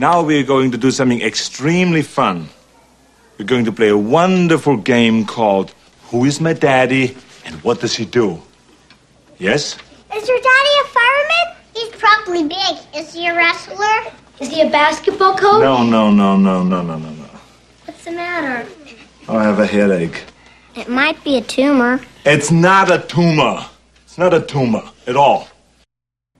Now we're going to do something extremely fun. We're going to play a wonderful game called Who is My Daddy and What Does He Do? Yes? Is your daddy a fireman? He's probably big. Is he a wrestler? Is he a basketball coach? No, no, no, no, no, no, no, no. What's the matter? I have a headache. It might be a tumor. It's not a tumor. It's not a tumor at all.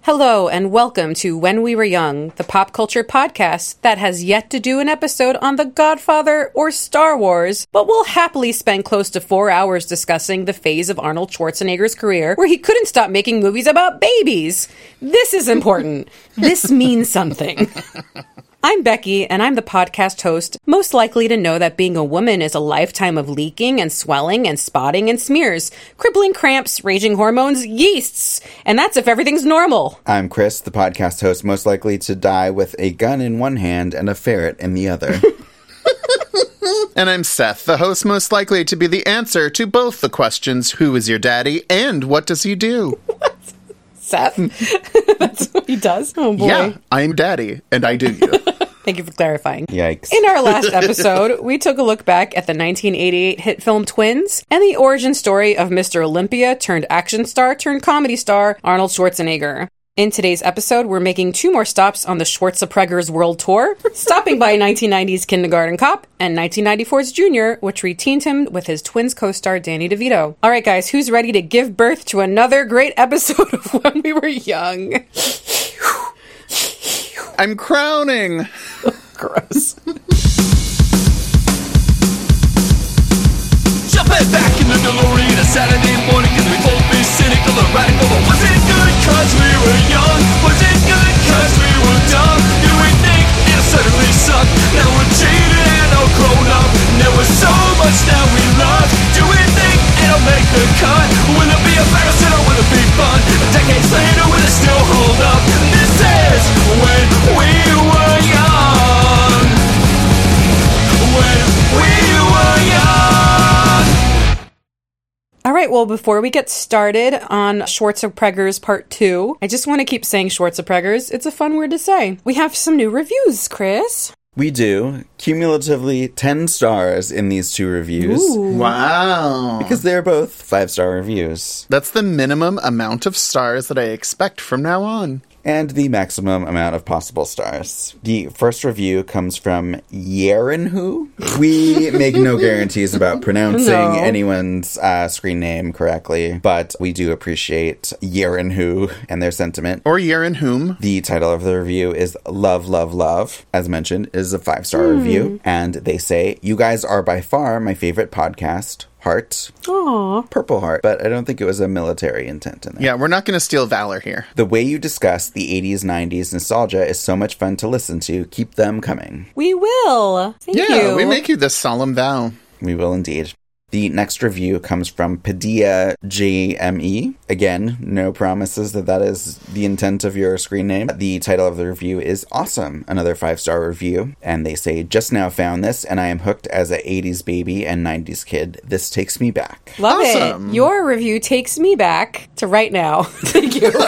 Hello, and welcome to When We Were Young, the pop culture podcast that has yet to do an episode on The Godfather or Star Wars, but will happily spend close to four hours discussing the phase of Arnold Schwarzenegger's career where he couldn't stop making movies about babies. This is important. this means something. I'm Becky, and I'm the podcast host, most likely to know that being a woman is a lifetime of leaking and swelling and spotting and smears, crippling cramps, raging hormones, yeasts. And that's if everything's normal. I'm Chris, the podcast host, most likely to die with a gun in one hand and a ferret in the other. And I'm Seth, the host most likely to be the answer to both the questions Who is your daddy and What does he do? Seth. that's what he does. Oh boy. Yeah, I'm daddy, and I do you. Thank you for clarifying. Yikes. In our last episode, we took a look back at the 1988 hit film Twins and the origin story of Mr. Olympia turned action star turned comedy star Arnold Schwarzenegger. In today's episode, we're making two more stops on the Schwarzenegger's world tour, stopping by 1990's Kindergarten Cop and 1994's Junior, which reteened him with his Twins co-star Danny DeVito. All right, guys, who's ready to give birth to another great episode of When We Were Young? I'm crowning. Gross. Jumping back in the DeLorean a Saturday morning Cause we both be cynical or radical But was it good cause we were young? Was it good cause we were dumb? Do we think it'll certainly suck? Now we're jaded and all grown up There was so much that we loved Do we think it'll make the cut? Will it be embarrassing or will it be fun? Decades later will it still hold up? This is when we were young All right, well, before we get started on Schwarzenegger's Part 2, I just want to keep saying Schwarzenegger's. It's a fun word to say. We have some new reviews, Chris. we do cumulatively 10 stars in these two reviews Wow. because they're both five star reviews That's the minimum amount of stars that I expect from now on. And the maximum amount of possible stars. The first review comes from Yerenhu. We make no guarantees about pronouncing No. anyone's uh, screen name correctly, but we do appreciate Yerenhu and their sentiment. Or year in whom. The title of the review is Love, Love, Love. As mentioned, is a five star review. And they say, You guys are by far my favorite podcast. Heart. Aw. Purple heart. But I don't think it was a military intent in there. Yeah, we're not going to steal valor here. The way you discuss the 80s, 90s nostalgia is so much fun to listen to. Keep them coming. We will. Thank Yeah, you. we make you this solemn vow. We will indeed. The next review comes from Padilla JME. Again, no promises that that is the intent of your screen name. The title of the review is Awesome, another five star review. And they say, Just now found this, and I am hooked as a 80s baby and 90s kid. This takes me back. Love Awesome. it. Your review takes me back to right now. Thank you.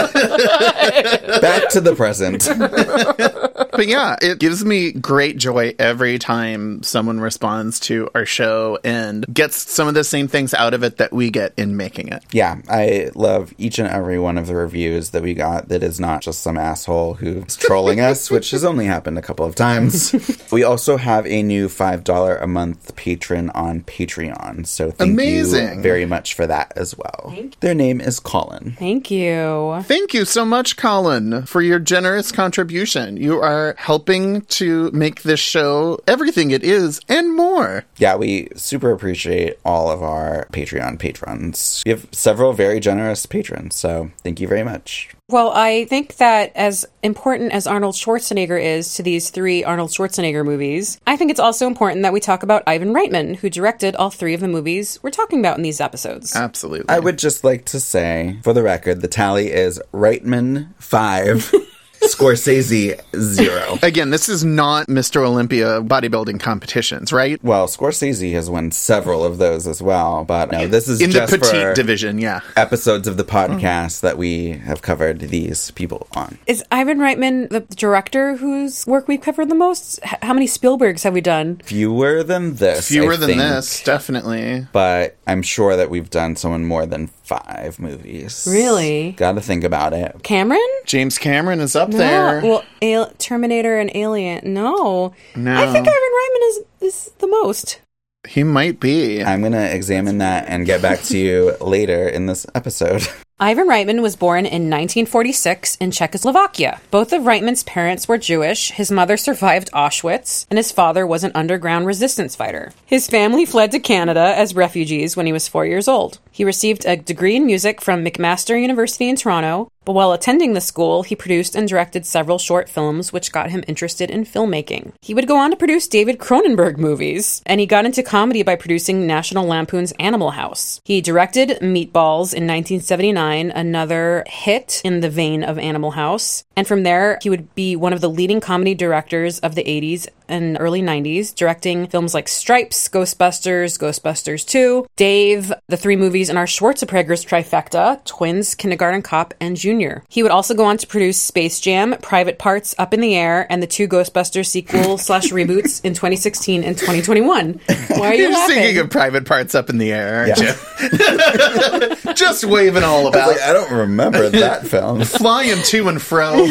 Back to the present. But yeah, it gives me great joy every time someone responds to our show and gets some of the same things out of it that we get in making it. Yeah, I love each and every one of the reviews that we got that is not just some asshole who's trolling us, which has only happened a couple of times. we also have a new $5 a month patron on Patreon, so thank Amazing. you very much for that as well. Their name is Colin. Thank you. Thank you so much, Colin, for your generous contribution. You are helping to make this show everything it is and more. Yeah, we super appreciate all of our Patreon patrons. We have several very generous patrons, so thank you very much. Well, I think that as important as Arnold Schwarzenegger is to these three Arnold Schwarzenegger movies, I think it's also important that we talk about Ivan Reitman, who directed all three of the movies we're talking about in these episodes. Absolutely. I would just like to say, for the record, the tally is Reitman 5, Scorsese, zero. Again, this is not Mr. Olympia bodybuilding competitions, right? Well, Scorsese has won several of those as well, but no, this is In the petite for division, yeah. episodes of the podcast that we have covered these people on. Is Ivan Reitman the director whose work we've covered the most? H- how many Spielbergs have we done? Fewer than this. Fewer I than think, this, definitely. But I'm sure that we've done someone more than five movies. Really? Gotta think about it. Cameron? James Cameron is up No. there. Well, Al- Terminator and Alien. No. No. I think Ivan Reitman is is the most. he might be. I'm gonna examine that and get back to you later in this episode. Ivan Reitman was born in 1946 in Czechoslovakia. Both of Reitman's parents were Jewish. His mother survived Auschwitz, and his father was an underground resistance fighter. His family fled to Canada as refugees when he was four years old. He received a degree in music from McMaster University in Toronto, but while attending the school, he produced and directed several short films which got him interested in filmmaking. He would go on to produce David Cronenberg movies, and he got into comedy by producing National Lampoon's Animal House. He directed Meatballs in 1979, another hit in the vein of Animal House, and from there, he would be one of the leading comedy directors of the 80s and early 90s, directing films like Stripes, Ghostbusters, Ghostbusters 2, Dave, the three movies in our Schwarzenegger's trifecta, Twins, Kindergarten Cop, and Junior. He would also go on to produce Space Jam, Private Parts, Up in the Air, and the two Ghostbusters sequel slash reboots in 2016 and 2021. Why are you You're just laughing? thinking of private parts up in the air, aren't Yeah. you? just waving all I about, like, I don't remember that film. flying to and fro.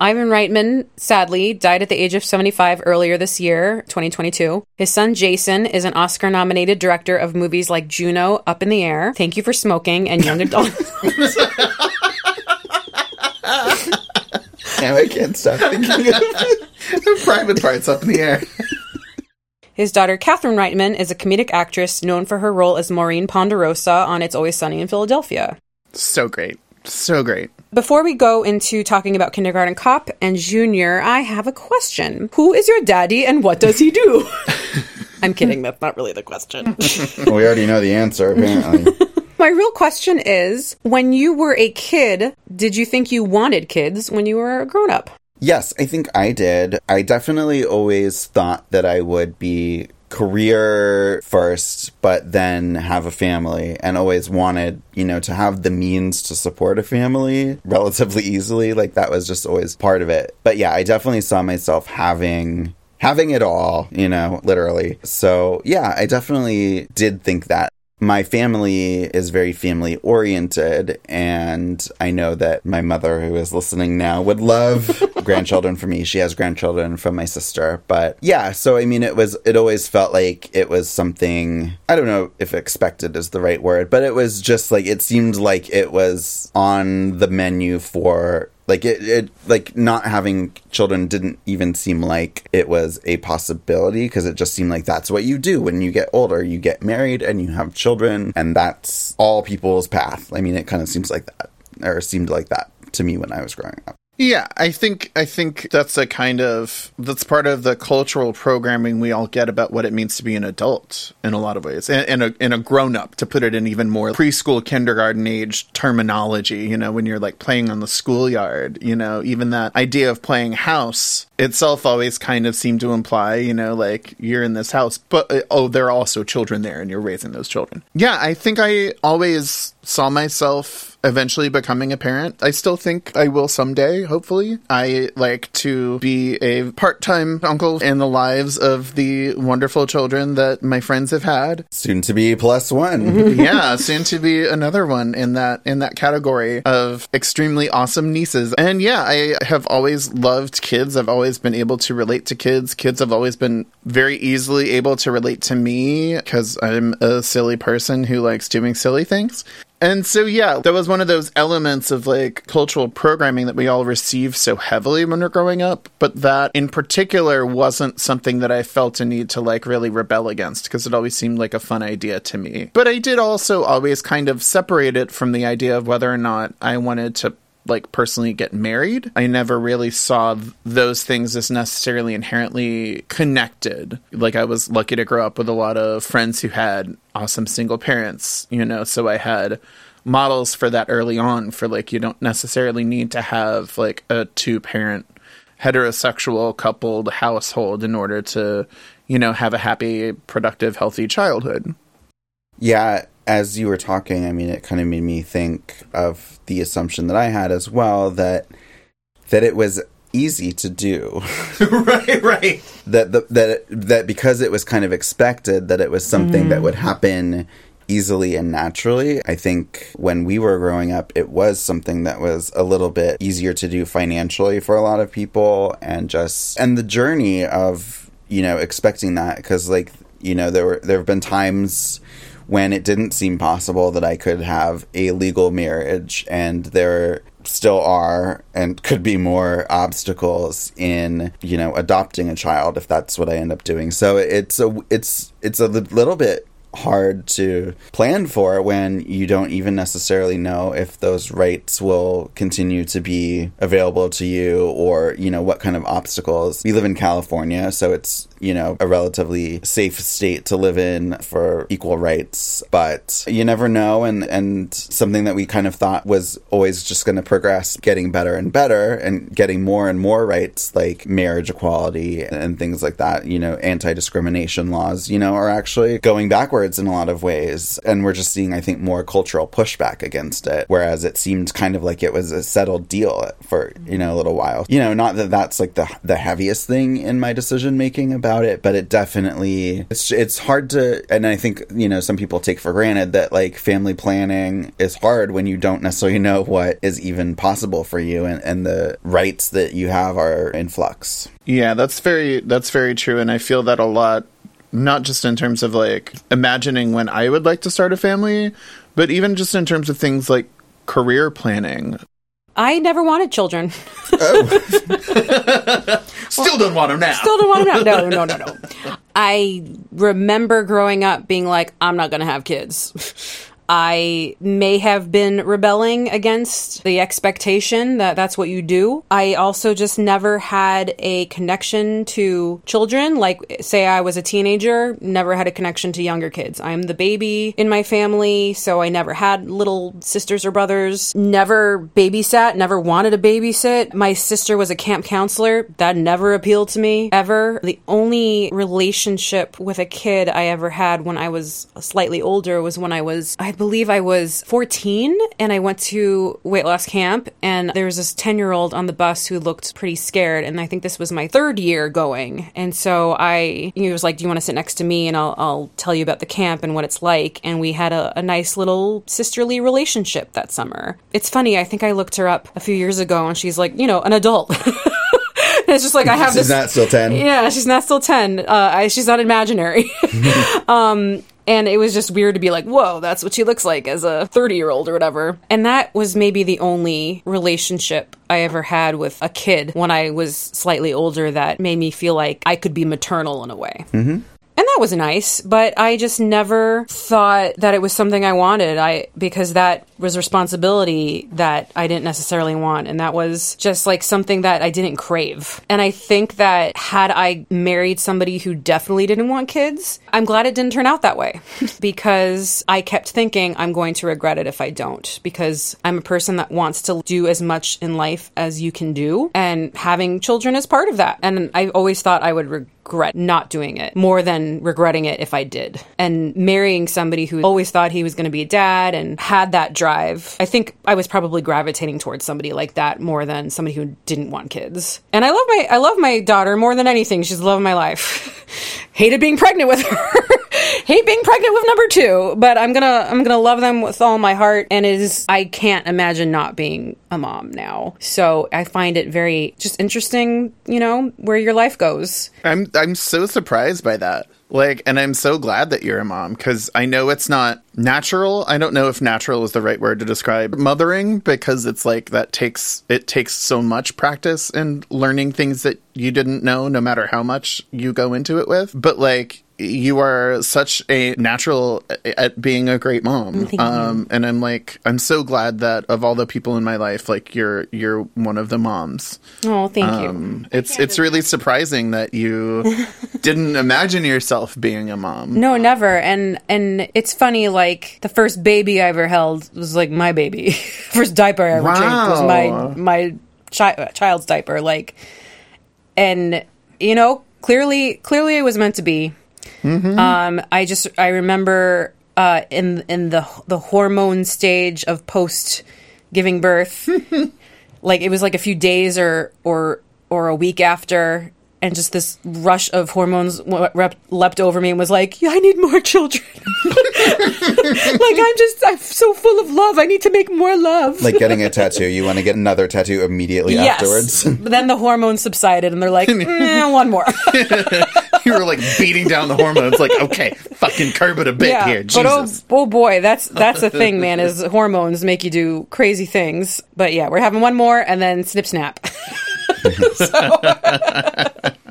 Ivan Reitman, sadly, died at the age of 75 earlier this year, 2022. His son Jason is an Oscar nominated director of movies like Juno, Up in the Air, Thank You for Smoking, and Young Adult. Now I can't stop thinking of it. private parts up in the air. His daughter Catherine Reitman is a comedic actress known for her role as Maureen Ponderosa on It's Always Sunny in Philadelphia. So great. So great. Before we go into talking about Kindergarten Cop and Junior, I have a question. Who is your daddy and what does he do? I'm kidding, that's not really the question. Well, we already know the answer, apparently. My real question is when you were a kid, did you think you wanted kids when you were a grown up? Yes, I think I did. I definitely always thought that I would be career first, but then have a family, and always wanted, you know, to have the means to support a family relatively easily. Like that was just always part of it. But yeah, I definitely saw myself having having it all, you know, literally. So, yeah, I definitely did think that. My family is very family oriented, and I know that my mother, who is listening now, would love grandchildren for me. She has grandchildren from my sister. But yeah, so I mean, it was, it always felt like it was something, I don't know if expected is the right word, but it was just like, it seemed like it was on the menu for like it, it like not having children didn't even seem like it was a possibility because it just seemed like that's what you do when you get older. You get married and you have children and that's all people's path. I mean it kind of seems like that or seemed like that to me when i was growing up Yeah, I think I think that's a kind of that's part of the cultural programming we all get about what it means to be an adult in a lot of ways, and, and a and a grown up to put it in even more preschool, kindergarten age terminology. You know, when you're like playing on the schoolyard, you know, even that idea of playing house itself always kind of seemed to imply, you know, like you're in this house, but uh, oh, there are also children there, and you're raising those children. Yeah, I think I always saw myself eventually becoming a parent. I still think I will someday, hopefully. I like to be a part time uncle in the lives of the wonderful children that my friends have had. soon to be plus one yeah, soon to be another one in that in that category of extremely awesome nieces. And yeah, I have always loved kids. I've always been able to relate to kids. Kids have always been very easily able to relate to me because I'm a silly person who likes doing silly things. And so, yeah, that was one of those elements of like cultural programming that we all receive so heavily when we're growing up. But that in particular wasn't something that I felt a need to like really rebel against because it always seemed like a fun idea to me. But I did also always kind of separate it from the idea of whether or not I wanted to like personally get married. I never really saw th- those things as necessarily inherently connected. Like I was lucky to grow up with a lot of friends who had awesome single parents, you know, so I had models for that early on for like you don't necessarily need to have like a two parent heterosexual coupled household in order to you know have a happy productive healthy childhood Yeah, as you were talking, I mean, it kind of made me think of the assumption that I had as well that that it was easy to do. right right that the, that that because it was kind of expected that it was something that would mm. happen easily and naturally. I think when we were growing up, it was something that was a little bit easier to do financially for a lot of people, and just and the journey of you know expecting that because like you know there were there have been times when it didn't seem possible that I could have a legal marriage, and there still are and could be more obstacles in you know adopting a child if that's what I end up doing. So it's a it's it's a little bit hard to plan for when you don't even necessarily know if those rights will continue to be available to you or you know what kind of obstacles we live in california so it's you know a relatively safe state to live in for equal rights but you never know and and something that we kind of thought was always just going to progress getting better and better and getting more and more rights like marriage equality and things like that you know anti-discrimination laws you know are actually going backwards in a lot of ways and we're just seeing i think more cultural pushback against it whereas it seemed kind of like it was a settled deal for you know a little while. You know not that that's like the the heaviest thing in my decision making about it but it definitely it's it's hard to and i think you know some people take for granted that like family planning is hard when you don't necessarily know what is even possible for you and, and the rights that you have are in flux Yeah, that's very that's very true, and I feel that a lot. Not just in terms of like imagining when I would like to start a family, but even just in terms of things like career planning. I never wanted children. Still don't want them now. Still don't want them now. No, no, no, no. I remember growing up being like, I'm not going to have kids. I may have been rebelling against the expectation that that's what you do. I also just never had a connection to children. Like, say I was a teenager, never had a connection to younger kids. I'm the baby in my family, so I never had little sisters or brothers. Never babysat, never wanted to babysit. My sister was a camp counselor. That never appealed to me, ever. The only relationship with a kid I ever had when I was slightly older was when I was, I believe I was 14 and I went to weight loss camp and there was this 10 year old on the bus who looked pretty scared. And I think this was my third year going. And so I, he was like, Do you want to sit next to me and I'll, I'll tell you about the camp and what it's like? And we had a, a nice little sisterly relationship that summer. It's funny, I think I looked her up a few years ago and she's like, you know, an adult. it's just like I have She's this. not still 10. Yeah, she's not still 10. Uh, I, she's not imaginary. um, and it was just weird to be like, whoa, that's what she looks like as a 30 year old or whatever. And that was maybe the only relationship I ever had with a kid when I was slightly older that made me feel like I could be maternal in a way. Mm-hmm. And was nice, but I just never thought that it was something I wanted. I because that was responsibility that I didn't necessarily want and that was just like something that I didn't crave. And I think that had I married somebody who definitely didn't want kids, I'm glad it didn't turn out that way because I kept thinking I'm going to regret it if I don't because I'm a person that wants to do as much in life as you can do and having children is part of that. And I always thought I would regret not doing it more than regretting it if I did. And marrying somebody who always thought he was going to be a dad and had that drive, I think I was probably gravitating towards somebody like that more than somebody who didn't want kids. And I love my I love my daughter more than anything. She's the love of my life. Hated being pregnant with her. Hate being pregnant with number 2, but I'm to I'm to love them with all my heart and is I can't imagine not being a mom now. So I find it very just interesting, you know, where your life goes. I'm I'm so surprised by that. Like, and I'm so glad that you're a mom because I know it's not natural. I don't know if natural is the right word to describe mothering because it's like that takes it takes so much practice and learning things that you didn't know, no matter how much you go into it with. But like, you are such a natural at being a great mom um and i'm like i'm so glad that of all the people in my life like you're you're one of the moms Oh, thank you. um, it's it's really surprising that you Didn't imagine yourself being a mom. No, never. And and it's funny. Like the first baby I ever held was like my baby. first diaper I ever changed was my my chi- child's diaper. Like, and you know, clearly, clearly it was meant to be. Um, I just I remember uh, in in the the hormone stage of post giving birth, like it was like a few days or or or a week after. And just this rush of hormones w- rep- leapt over me and was like, yeah, I need more children. like I'm just, I'm so full of love. I need to make more love. Like getting a tattoo, you want to get another tattoo immediately afterwards. But then the hormones subsided, and they're like, eh, one more. You were like beating down the hormones, like, okay, fucking curb it a bit here. but oh, oh boy, that's that's the thing, man. Is hormones make you do crazy things. But yeah, we're having one more, and then snip snap. So-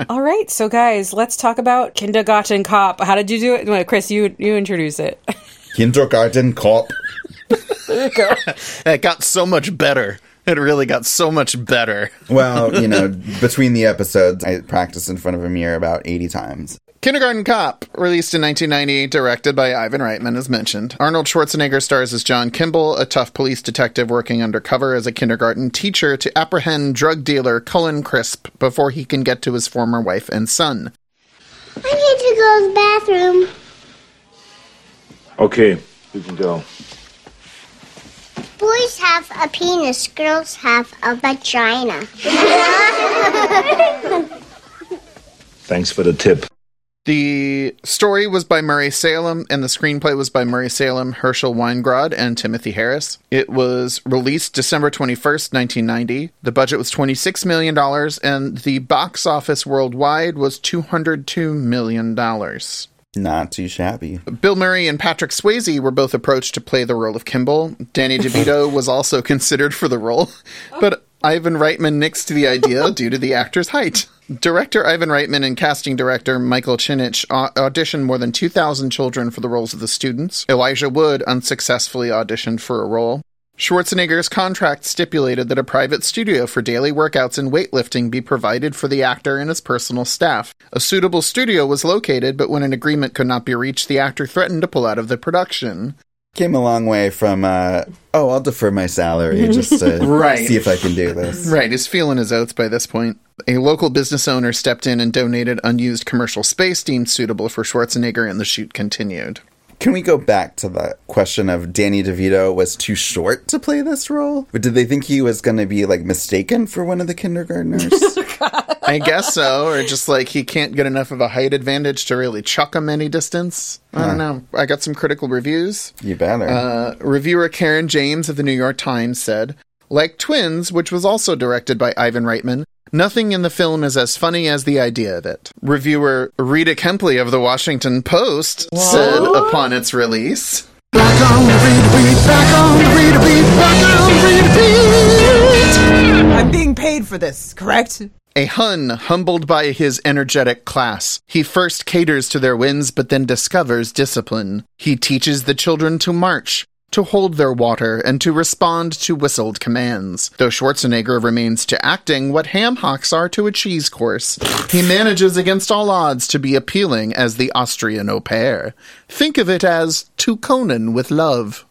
all right, so guys, let's talk about Kindergarten Cop. How did you do it, well, Chris? You you introduce it. Kindergarten cop. there you go. It got so much better. It really got so much better. Well, you know, between the episodes, I practiced in front of a mirror about 80 times. Kindergarten Cop, released in 1990, directed by Ivan Reitman, as mentioned. Arnold Schwarzenegger stars as John Kimball, a tough police detective working undercover as a kindergarten teacher to apprehend drug dealer Cullen Crisp before he can get to his former wife and son. I need to go to the bathroom. Okay, you can go. Boys have a penis, girls have a vagina. Thanks for the tip. The story was by Murray Salem, and the screenplay was by Murray Salem, Herschel Weingrod, and Timothy Harris. It was released December 21st, 1990. The budget was $26 million, and the box office worldwide was $202 million. Not too shabby. Bill Murray and Patrick Swayze were both approached to play the role of Kimball. Danny DeVito was also considered for the role, oh. but Ivan Reitman nixed the idea due to the actor's height. Director Ivan Reitman and casting director Michael Chinich auditioned more than 2,000 children for the roles of the students. Elijah Wood unsuccessfully auditioned for a role. Schwarzenegger's contract stipulated that a private studio for daily workouts and weightlifting be provided for the actor and his personal staff. A suitable studio was located, but when an agreement could not be reached, the actor threatened to pull out of the production. Came a long way from, uh, oh, I'll defer my salary just to Right. see if I can do this. Right, he's feeling his oats by this point. A local business owner stepped in and donated unused commercial space deemed suitable for Schwarzenegger, and the shoot continued. Can we go back to the question of Danny DeVito was too short to play this role? But did they think he was going to be like mistaken for one of the kindergartners? I guess so, or just like he can't get enough of a height advantage to really chuck him any distance. I don't know. I got some critical reviews. you better. Uh, reviewer Caryn James of the New York Times said, like Twins, which was also directed by Ivan Reitman, nothing in the film is as funny as the idea of it. Reviewer Rita Kempley of the Washington Post said upon its release, Back on the repeat, back on the repeat, back on the repeat. I'm being paid for this, correct? A Hun humbled by his energetic class. He first caters to their whims, but then discovers discipline. He teaches the children to march, to hold their water, and to respond to whistled commands. Though Schwarzenegger remains to acting what ham hocks are to a cheese course, he manages against all odds to be appealing as the Austrian au pair. Think of it as to Conan with love.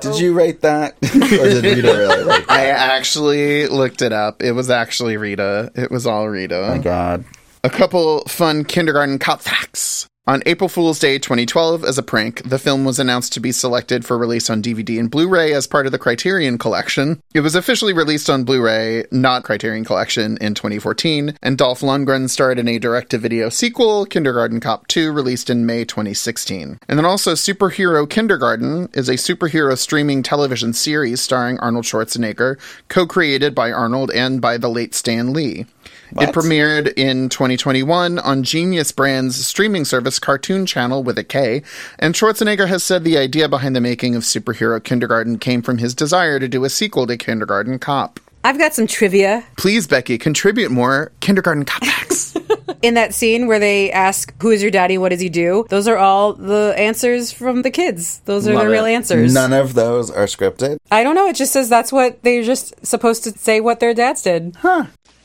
did you write that? or did Rita really write that? I actually looked it up. It was actually Rita. It was all Rita. Oh my god. A couple fun kindergarten cop facts. On April Fool's Day 2012, as a prank, the film was announced to be selected for release on DVD and Blu ray as part of the Criterion Collection. It was officially released on Blu ray, not Criterion Collection, in 2014, and Dolph Lundgren starred in a direct to video sequel, Kindergarten Cop 2, released in May 2016. And then also, Superhero Kindergarten is a superhero streaming television series starring Arnold Schwarzenegger, co created by Arnold and by the late Stan Lee. What? It premiered in 2021 on Genius Brand's streaming service Cartoon Channel with a K, and Schwarzenegger has said the idea behind the making of Superhero Kindergarten came from his desire to do a sequel to Kindergarten Cop. I've got some trivia Please, Becky, contribute more Kindergarten Cop facts. in that scene where they ask, "Who is your daddy? What does he do?" Those are all the answers from the kids. Those are Love the real it. answers. None of those are scripted. I don't know. It just says that's what they're just supposed to say what their dads did.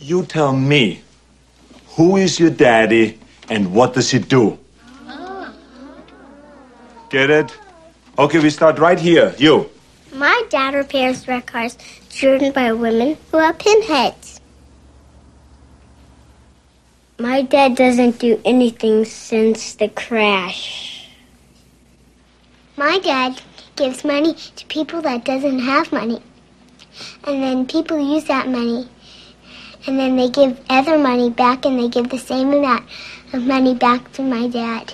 You tell me, who is your daddy And what does he do? Get it? Okay, we start right here. You. My dad repairs wrecked cars driven by women who are pinheads. My dad doesn't do anything since the crash. My dad gives money to people that doesn't have money. And then people use that money. And then they give other money back and they give the same amount of money back to my dad.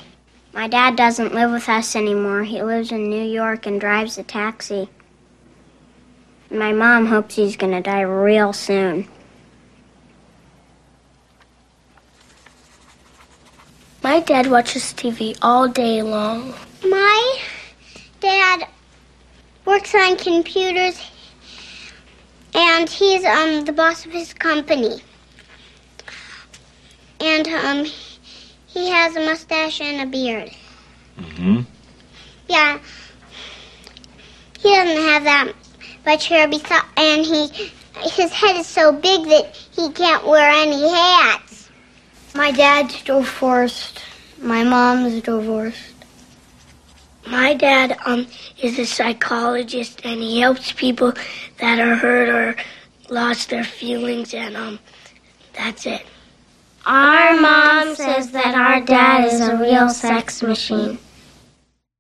My dad doesn't live with us anymore. He lives in New York and drives a taxi. My mom hopes he's gonna die real soon. My dad watches TV all day long. My dad works on computers and he's um the boss of his company. And um he has a mustache and a beard. Mm-hmm. Yeah. He doesn't have that much hair besi- and he his head is so big that he can't wear any hats. My dad's divorced. My mom's divorced. My dad um is a psychologist and he helps people that are hurt or lost their feelings and um that's it. Our mom says that our dad is a real sex machine.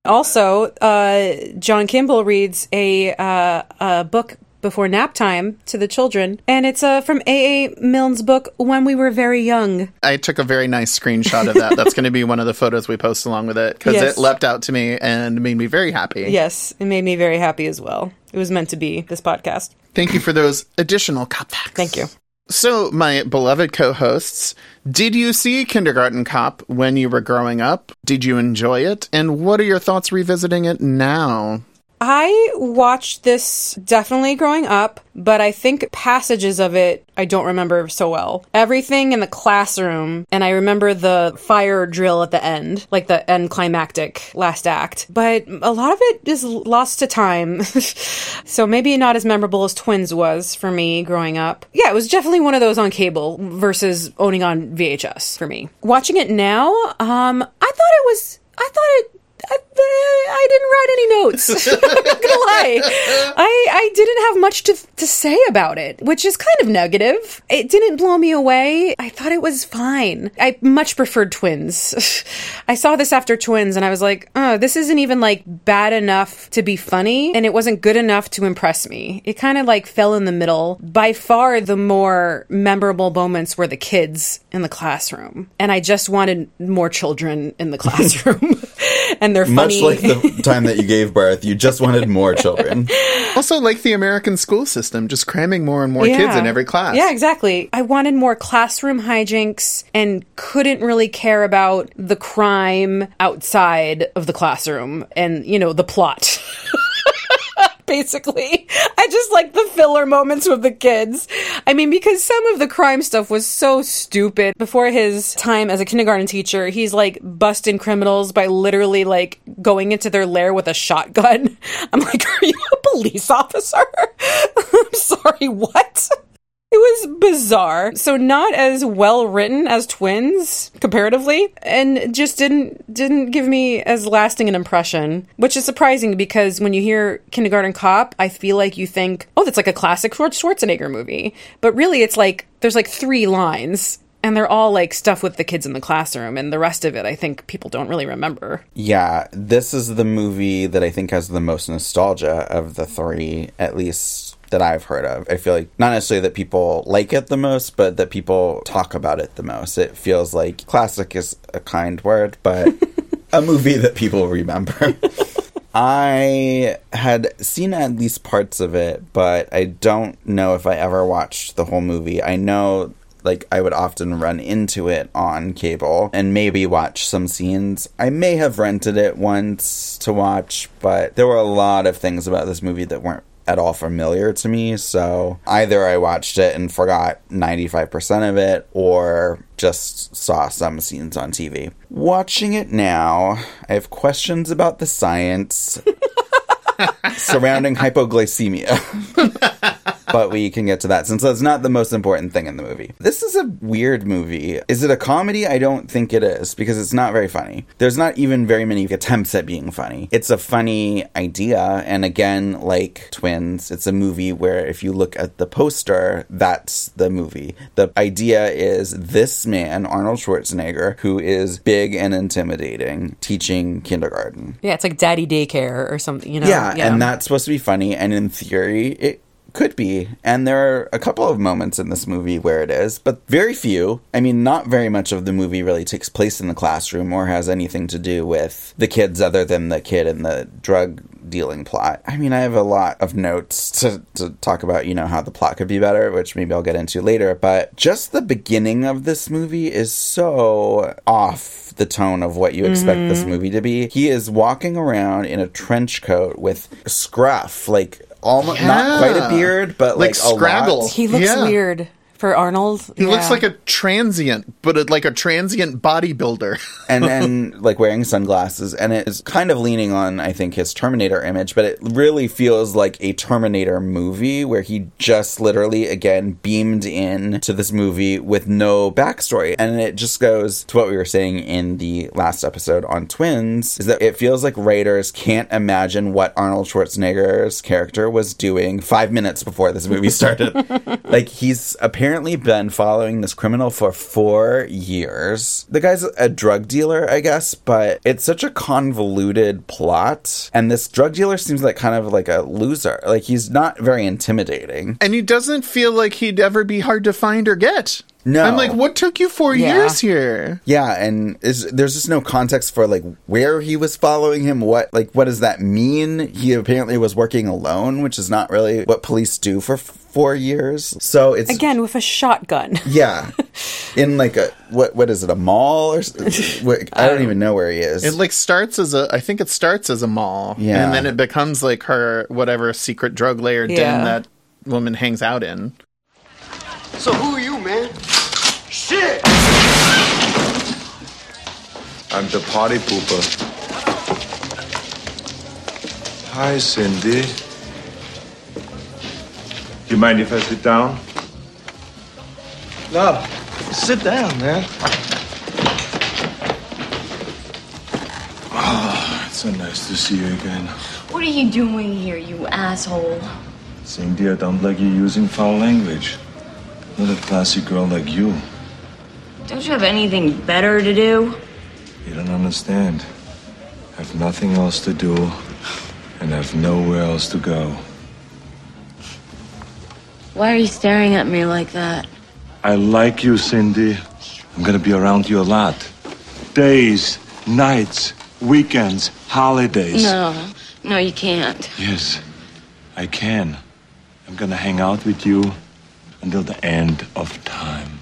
Also, uh, John Kimball reads a, uh, a book before nap time to the children, and it's uh, from A.A. Milne's book, When We Were Very Young. I took a very nice screenshot of that. That's going to be one of the photos we post along with it because Yes. it leapt out to me and made me very happy. Yes, it made me very happy as well. It was meant to be this podcast. Thank you for those additional cop facts. Thank you. So, my beloved co hosts, did you see Kindergarten Cop when you were growing up? Did you enjoy it? And what are your thoughts revisiting it now? I watched this definitely growing up, but I think passages of it I don't remember so well. Everything in the classroom, and I remember the fire drill at the end, like the end climactic last act, but a lot of it is lost to time. so maybe not as memorable as Twins was for me growing up. Yeah, it was definitely one of those on cable versus owning on VHS for me. Watching it now, um, I thought it was, I thought it I, I didn't write any notes. I'm not gonna lie. I, I didn't have much to, to say about it, which is kind of negative. It didn't blow me away. I thought it was fine. I much preferred Twins. I saw this after Twins and I was like, oh, this isn't even like bad enough to be funny and it wasn't good enough to impress me. It kind of like fell in the middle. By far the more memorable moments were the kids in the classroom. And I just wanted more children in the classroom. And they're funny. Much like the time that you gave birth, you just wanted more children. Also, like the American school system, just cramming more and more kids in every class. Yeah, exactly. I wanted more classroom hijinks and couldn't really care about the crime outside of the classroom and, you know, the plot. Basically, I just like the filler moments with the kids. I mean, because some of the crime stuff was so stupid. Before his time as a kindergarten teacher, he's like busting criminals by literally like going into their lair with a shotgun. I'm like, are you a police officer? I'm sorry, what? It was bizarre. So not as well written as Twins comparatively and just didn't didn't give me as lasting an impression, which is surprising because when you hear Kindergarten Cop, I feel like you think, "Oh, that's like a classic Schwar- Schwarzenegger movie." But really it's like there's like 3 lines and they're all like stuff with the kids in the classroom and the rest of it I think people don't really remember. Yeah, this is the movie that I think has the most nostalgia of the three, at least that I've heard of. I feel like not necessarily that people like it the most, but that people talk about it the most. It feels like classic is a kind word, but a movie that people remember. I had seen at least parts of it, but I don't know if I ever watched the whole movie. I know like I would often run into it on cable and maybe watch some scenes. I may have rented it once to watch, but there were a lot of things about this movie that weren't at all familiar to me. So either I watched it and forgot 95% of it or just saw some scenes on TV. Watching it now, I have questions about the science surrounding hypoglycemia. but we can get to that since that's not the most important thing in the movie. This is a weird movie. Is it a comedy? I don't think it is because it's not very funny. There's not even very many attempts at being funny. It's a funny idea. And again, like Twins, it's a movie where if you look at the poster, that's the movie. The idea is this man, Arnold Schwarzenegger, who is big and intimidating, teaching kindergarten. Yeah, it's like daddy daycare or something, you know? Yeah, and that's supposed to be funny, and in theory, it could be. And there are a couple of moments in this movie where it is, but very few. I mean, not very much of the movie really takes place in the classroom or has anything to do with the kids other than the kid and the drug dealing plot. I mean, I have a lot of notes to, to talk about, you know, how the plot could be better, which maybe I'll get into later, but just the beginning of this movie is so off the tone of what you expect this mm-hmm. movie to be. He is walking around in a trench coat with scruff, like almost not quite a beard, but Like like, a lot. He looks Yeah. weird for Arnold. He looks like a transient, but a, like a transient bodybuilder. and then like wearing sunglasses and it is kind of leaning on i think his terminator image but it really feels like a terminator movie where he just literally again beamed in to this movie with no backstory and it just goes to what we were saying in the last episode on twins is that it feels like writers can't imagine what arnold schwarzenegger's character was doing five minutes before this movie started like he's apparently been following this criminal for four years. The guy's a drug dealer, I guess, but it's such a convoluted plot. And this drug dealer seems like kind of like a loser. Like he's not very intimidating. and he doesn't feel like he'd ever be hard to find or get. No. I'm like, what took you four Yeah. years here? Yeah, and is there's just no context for like where he was following him. What like what does that mean? He apparently was working alone, which is not really what police do for f- four years. So it's Again, with a shotgun. yeah, in like a what what is it a mall or what, I don't even know where he is. It like starts as a, I think it starts as a mall, Yeah. and then it becomes like her whatever secret drug layer den that woman hangs out in. So who are you, man? Shit! I'm the party pooper. Hi, Cindy. Do you mind if I sit down? No, sit down, man. Ah, it's so nice to see you again. What are you doing here, you asshole? Cindy, I don't like you using foul language. Not a classy girl like you. Don't you have anything better to do? You don't understand. I have nothing else to do and I have nowhere else to go. Why are you staring at me like that? I like you, Cindy. I'm gonna be around you a lot. Days, nights, weekends, holidays. No, no, you can't. Yes, I can. I'm gonna hang out with you until the end of time.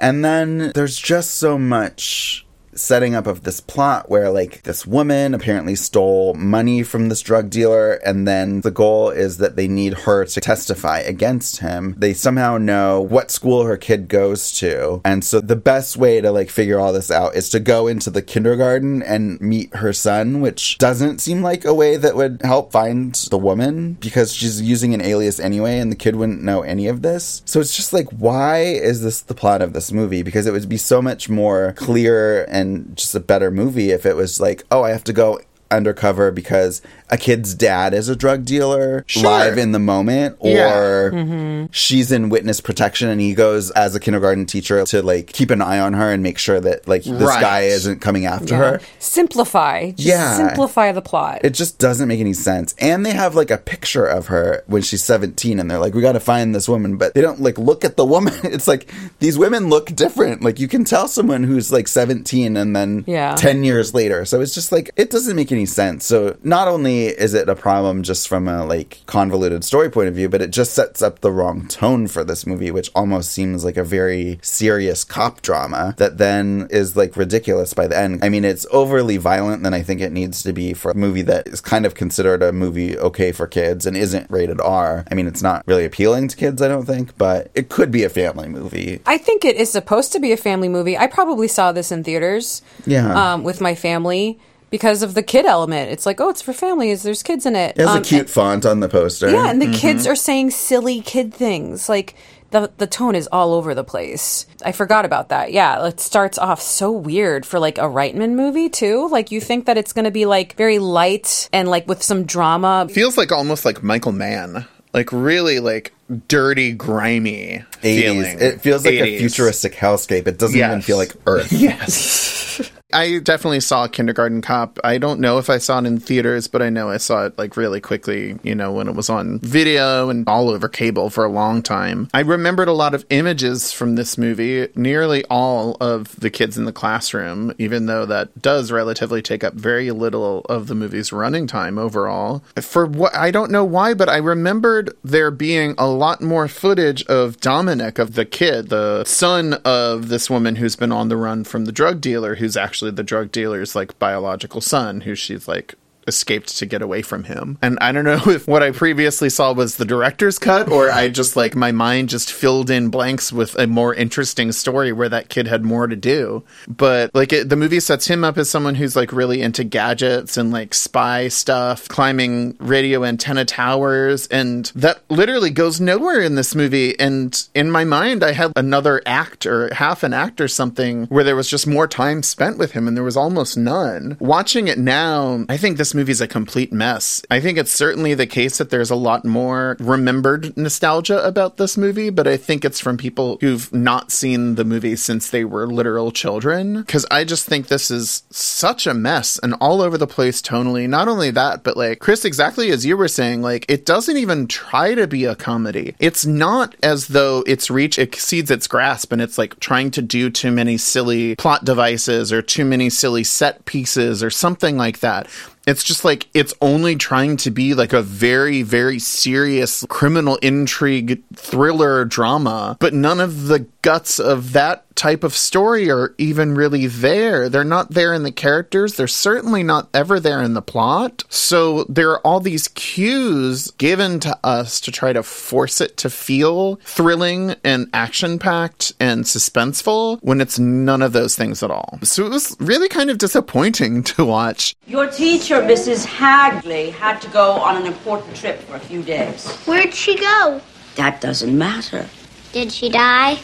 And then there's just so much setting up of this plot where like this woman apparently stole money from this drug dealer and then the goal is that they need her to testify against him. They somehow know what school her kid goes to. And so the best way to like figure all this out is to go into the kindergarten and meet her son, which doesn't seem like a way that would help find the woman because she's using an alias anyway and the kid wouldn't know any of this. So it's just like why is this the plot of this movie? Because it would be so much more clear and just a better movie if it was like, oh, I have to go undercover because a kid's dad is a drug dealer Sure. live in the moment Yeah. or mm-hmm. she's in witness protection and he goes as a kindergarten teacher to like keep an eye on her and make sure that like this Right. guy isn't coming after her Simplify. Just Yeah. Simplify the plot. it just doesn't make any sense. And they have like a picture of her when she's 17 and they're like, we got to find this woman, but they don't like look at the woman. It's like these women look different. Like you can tell someone who's like 17 and then Yeah. 10 years later. So it's just like, it doesn't make any sense. So not only is it a problem just from a like convoluted story point of view, but it just sets up the wrong tone for this movie, which almost seems like a very serious cop drama that then is like ridiculous by the end. I mean, it's overly violent than I think it needs to be for a movie that is kind of considered a movie okay for kids and isn't rated R. I mean, it's not really appealing to kids, I don't think, but it could be a family movie. I think it is supposed to be a family movie. I probably saw this in theaters Yeah. um, with my family. Because of the kid element. It's like, oh, it's for families. There's kids in it. It has Um, a cute font on the poster. Yeah, and the kids are saying silly kid things. Like the the tone is all over the place. I forgot about that. Yeah, it starts off so weird for like a Reitman movie too. Like you think that it's going to be like very light and like with some drama. Feels like almost like Michael Mann. Like really like dirty, grimy 80s. feeling. It feels like a futuristic hellscape. It doesn't even feel like Earth. Yes. I definitely saw Kindergarten Cop. I don't know if I saw it in theaters, but I know I saw it like really quickly, you know, when it was on video and all over cable for a long time. I remembered a lot of images from this movie, nearly all of the kids in the classroom, even though that does relatively take up very little of the movie's running time overall. For what I don't know why, but I remembered there being a lot more footage of Dominic, of the kid, the son of this woman who's been on the run from the drug dealer, who's actually the drug dealer's like biological son, who she's like escaped to get away from him. And I don't know if what I previously saw was the director's cut or I just like my mind just filled in blanks with a more interesting story where that kid had more to do. But like it, the movie sets him up as someone who's like really into gadgets and like spy stuff, climbing radio antenna towers and that literally goes nowhere in this movie and in my mind I had another act or half an act or something where there was just more time spent with him and there was almost none. Watching it now, I think this movie's a complete mess. I think it's certainly the case that there's a lot more remembered nostalgia about this movie, but I think it's from people who've not seen the movie since they were literal children. Cause I just think this is such a mess and all over the place tonally. Not only that, but like Chris, exactly as you were saying, like it doesn't even try to be a comedy. It's not as though its reach exceeds its grasp and it's like trying to do too many silly plot devices or too many silly set pieces or something like that. It's just like it's only trying to be like a very, very serious criminal intrigue thriller drama, but none of the guts of that type of story are even really there. They're not there in the characters. They're certainly not ever there in the plot. So there are all these cues given to us to try to force it to feel thrilling and action packed and suspenseful when it's none of those things at all. So it was really kind of disappointing to watch. Your teacher, Mrs. Hagley, had to go on an important trip for a few days. Where'd she go? That doesn't matter. Did she die?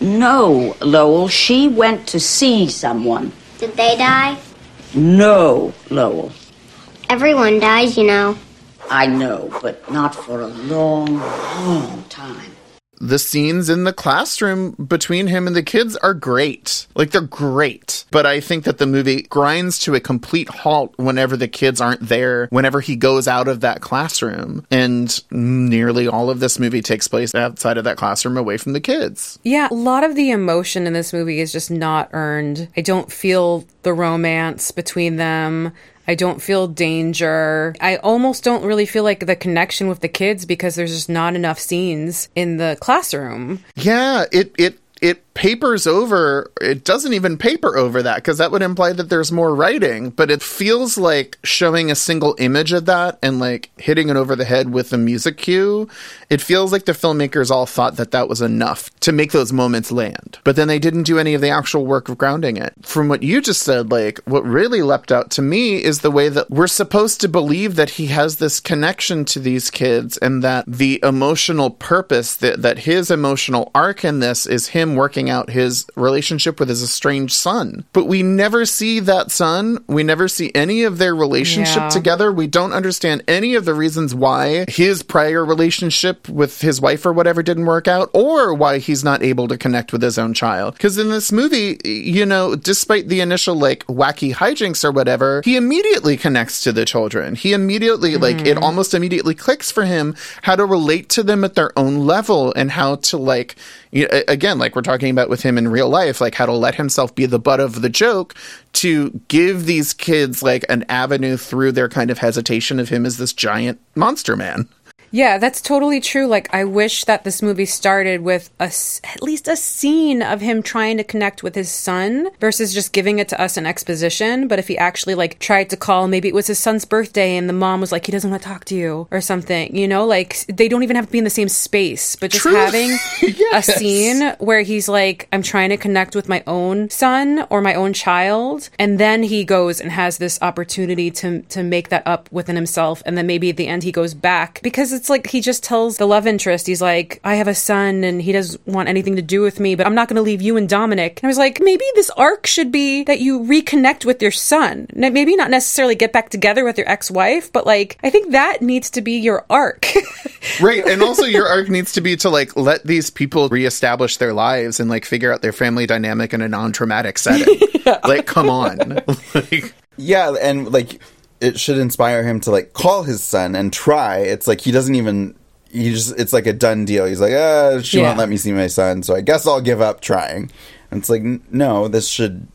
No, Lowell, she went to see someone. Did they die? No, Lowell. Everyone dies, you know. I know, but not for a long, long time. The scenes in the classroom between him and the kids are great. Like they're great. But I think that the movie grinds to a complete halt whenever the kids aren't there, whenever he goes out of that classroom. And nearly all of this movie takes place outside of that classroom away from the kids. Yeah, a lot of the emotion in this movie is just not earned. I don't feel the romance between them. I don't feel danger. I almost don't really feel like the connection with the kids because there's just not enough scenes in the classroom. Yeah, it it it papers over it doesn't even paper over that because that would imply that there's more writing but it feels like showing a single image of that and like hitting it over the head with a music cue it feels like the filmmakers all thought that that was enough to make those moments land. But then they didn't do any of the actual work of grounding it. From what you just said like what really leapt out to me is the way that we're supposed to believe that he has this connection to these kids and that the emotional purpose that, that his emotional arc in this is him working out his relationship with his estranged son. But we never see that son. We never see any of their relationship Yeah. together. We don't understand any of the reasons why his prior relationship with his wife or whatever didn't work out or why he's not able to connect with his own child. Because in this movie, you know, despite the initial like wacky hijinks or whatever, he immediately connects to the children. He immediately, like, it mm-hmm. almost immediately clicks for him how to relate to them at their own level and how to like you know, again, like we're talking about with him in real life, like how to let himself be the butt of the joke to give these kids like an avenue through their kind of hesitation of him as this giant monster man. Yeah, that's totally true. Like, I wish that this movie started with a, at least a scene of him trying to connect with his son versus just giving it to us in exposition. But if he actually, like, tried to call, maybe it was his son's birthday and the mom was like, he doesn't want to talk to you or something, you know? Like, they don't even have to be in the same space, but just True. having a scene where he's like, I'm trying to connect with my own son or my own child. And then he goes and has this opportunity to, to make that up within himself. And then maybe at the end he goes back because it's like he just tells the love interest, he's like, I have a son and he doesn't want anything to do with me, but I'm not going to leave you and Dominic. And I was like, maybe this arc should be that you reconnect with your son. N- Maybe not necessarily get back together with your ex wife, but like, I think that needs to be your arc. right and also your arc needs to be to like let these people reestablish their lives and like figure out their family dynamic in a non-traumatic setting like come on like Yeah, and like it should inspire him to like call his son and try. It's like he doesn't even he just it's like a done deal. He's like, uh, she won't let me see my son, so I guess I'll give up trying. And it's like, n- no, this should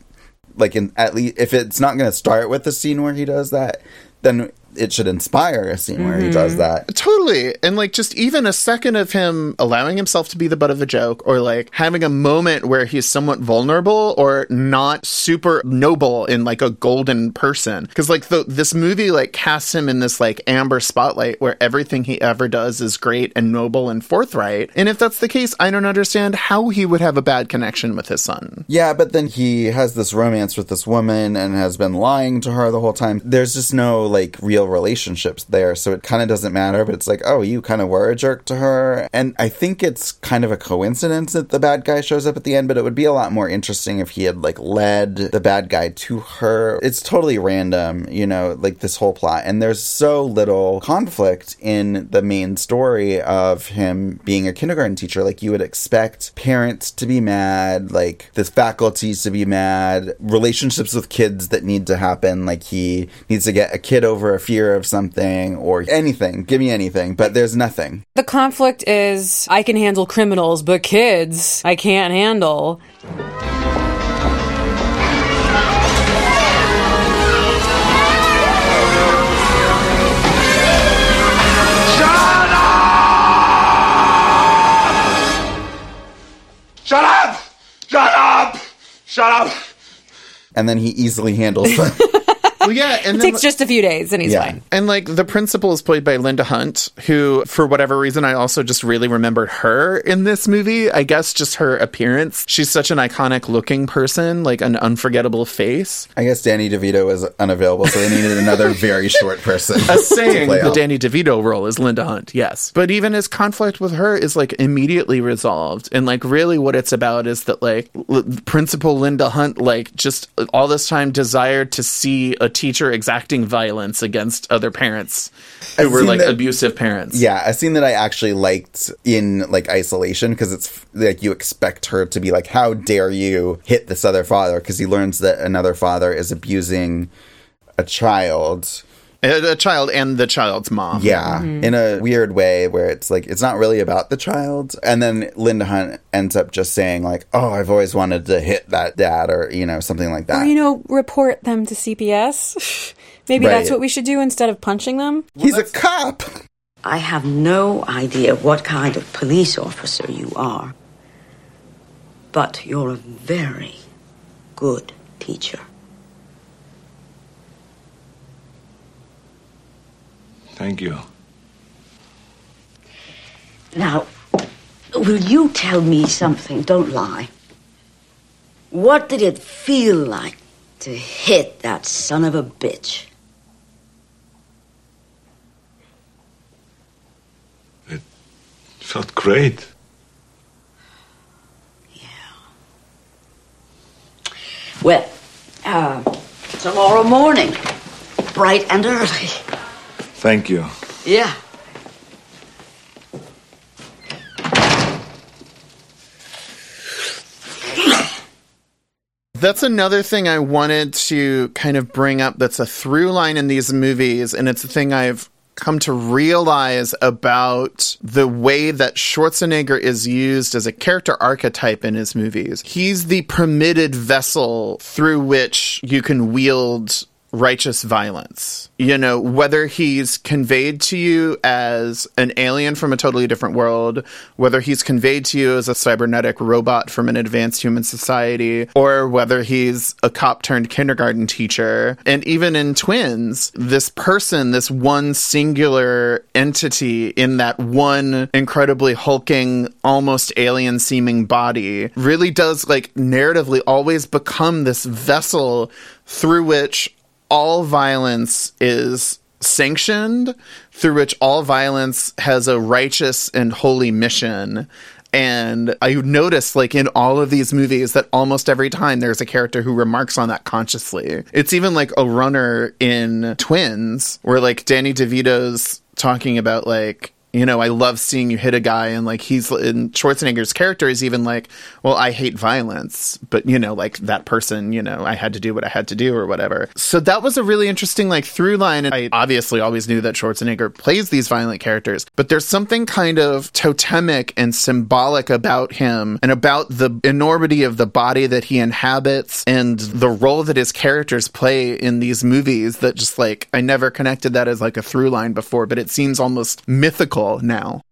like in at least if it's not going to start with the scene where he does that, then it should inspire a scene where he does mm-hmm. that. Totally. And like just even a second of him allowing himself to be the butt of a joke or like having a moment where he's somewhat vulnerable or not super noble in like a golden person. Cause like the, this movie like casts him in this like amber spotlight where everything he ever does is great and noble and forthright. And if that's the case, I don't understand how he would have a bad connection with his son. Yeah, but then he has this romance with this woman and has been lying to her the whole time. There's just no like real relationships there, so it kind of doesn't matter. But it's like, oh, you kind of were a jerk to her, and I think it's kind of a coincidence that the bad guy shows up at the end. But it would be a lot more interesting if he had like led the bad guy to her. It's totally random, you know, like this whole plot, and there's so little conflict in the main story of him being a kindergarten teacher. Like you would expect parents to be mad, like the faculty to be mad, relationships with kids that need to happen. Like he needs to get a kid over a fear of something or anything. Give me anything, but there's nothing. the conflict is I can handle criminals, but kids I can't handle. Shut up! Shut up! Shut up! And then he easily handles them. Well, yeah. And It then, takes just a few days and he's Yeah. fine. And like the principal is played by Linda Hunt, who, for whatever reason, I also just really remembered her in this movie. I guess just her appearance. She's such an iconic looking person, like an unforgettable face. I guess Danny DeVito was unavailable, so they needed another very short person. A saying play the out. Danny DeVito role is Linda Hunt, yes. But even his conflict with her is like immediately resolved. And like really what it's about is that like l- Principal Linda Hunt, like just all this time desired to see a teacher exacting violence against other parents who were seen like that- abusive parents. Yeah, a scene that I actually liked in like isolation because it's like you expect her to be like, "How dare you hit this other father?" Because he learns that another father is abusing a child. A, a child and the child's mom. Yeah, in a weird way where it's like it's not really about the child. And then Linda Hunt ends up just saying like, "Oh, I've always wanted to hit that dad," or you know something like that. Or, you know, report them to CPS. Maybe that's what we should do instead of punching them. He's a cop. I have no idea what kind of police officer you are, but you're a very good teacher. Thank you. Now, will you tell me something? Don't lie. What did it feel like to hit that son of a bitch? It felt great. Yeah. Well, uh, tomorrow morning, bright and early. Thank you. Yeah. That's another thing I wanted to kind of bring up that's a through line in these movies, and it's a thing I've come to realize about the way that Schwarzenegger is used as a character archetype in his movies. He's the permitted vessel through which you can wield righteous violence. You know, whether he's conveyed to you as an alien from a totally different world, whether he's conveyed to you as a cybernetic robot from an advanced human society, or whether he's a cop turned kindergarten teacher. And even in twins, this person, this one singular entity in that one incredibly hulking, almost alien seeming body really does like narratively always become this vessel through which all violence is sanctioned, through which all violence has a righteous and holy mission. And I noticed, like, in all of these movies, that almost every time there's a character who remarks on that consciously. It's even like a runner in Twins, where, like, Danny DeVito's talking about, like, you know, I love seeing you hit a guy, and like he's in Schwarzenegger's character is even like, well, I hate violence, but you know, like that person, you know, I had to do what I had to do or whatever. So that was a really interesting like through line, and I obviously always knew that Schwarzenegger plays these violent characters, but there's something kind of totemic and symbolic about him and about the enormity of the body that he inhabits and the role that his characters play in these movies that just like I never connected that as like a through line before, but it seems almost mythical now.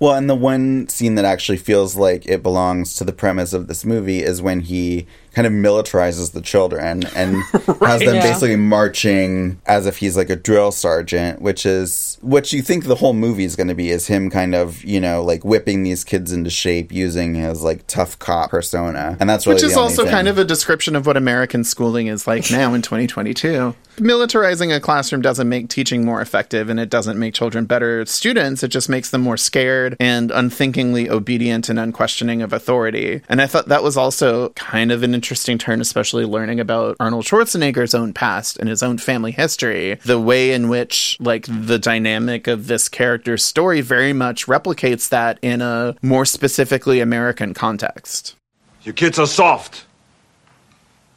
Well, and the one scene that actually feels like it belongs to the premise of this movie is when he kind of militarizes the children and has them yeah. basically marching as if he's like a drill sergeant, which is what you think the whole movie is going to be is him kind of, you know, like whipping these kids into shape using his like tough cop persona. And that's really Which is the also thing. kind of a description of what American schooling is like now in 2022. Militarizing a classroom doesn't make teaching more effective and it doesn't make children better students. It just makes them more scared and unthinkingly obedient and unquestioning of authority. And I thought that was also kind of an interesting turn, especially learning about Arnold Schwarzenegger's own past and his own family history. The way in which, like, the dynamic of this character's story very much replicates that in a more specifically American context. You kids are soft.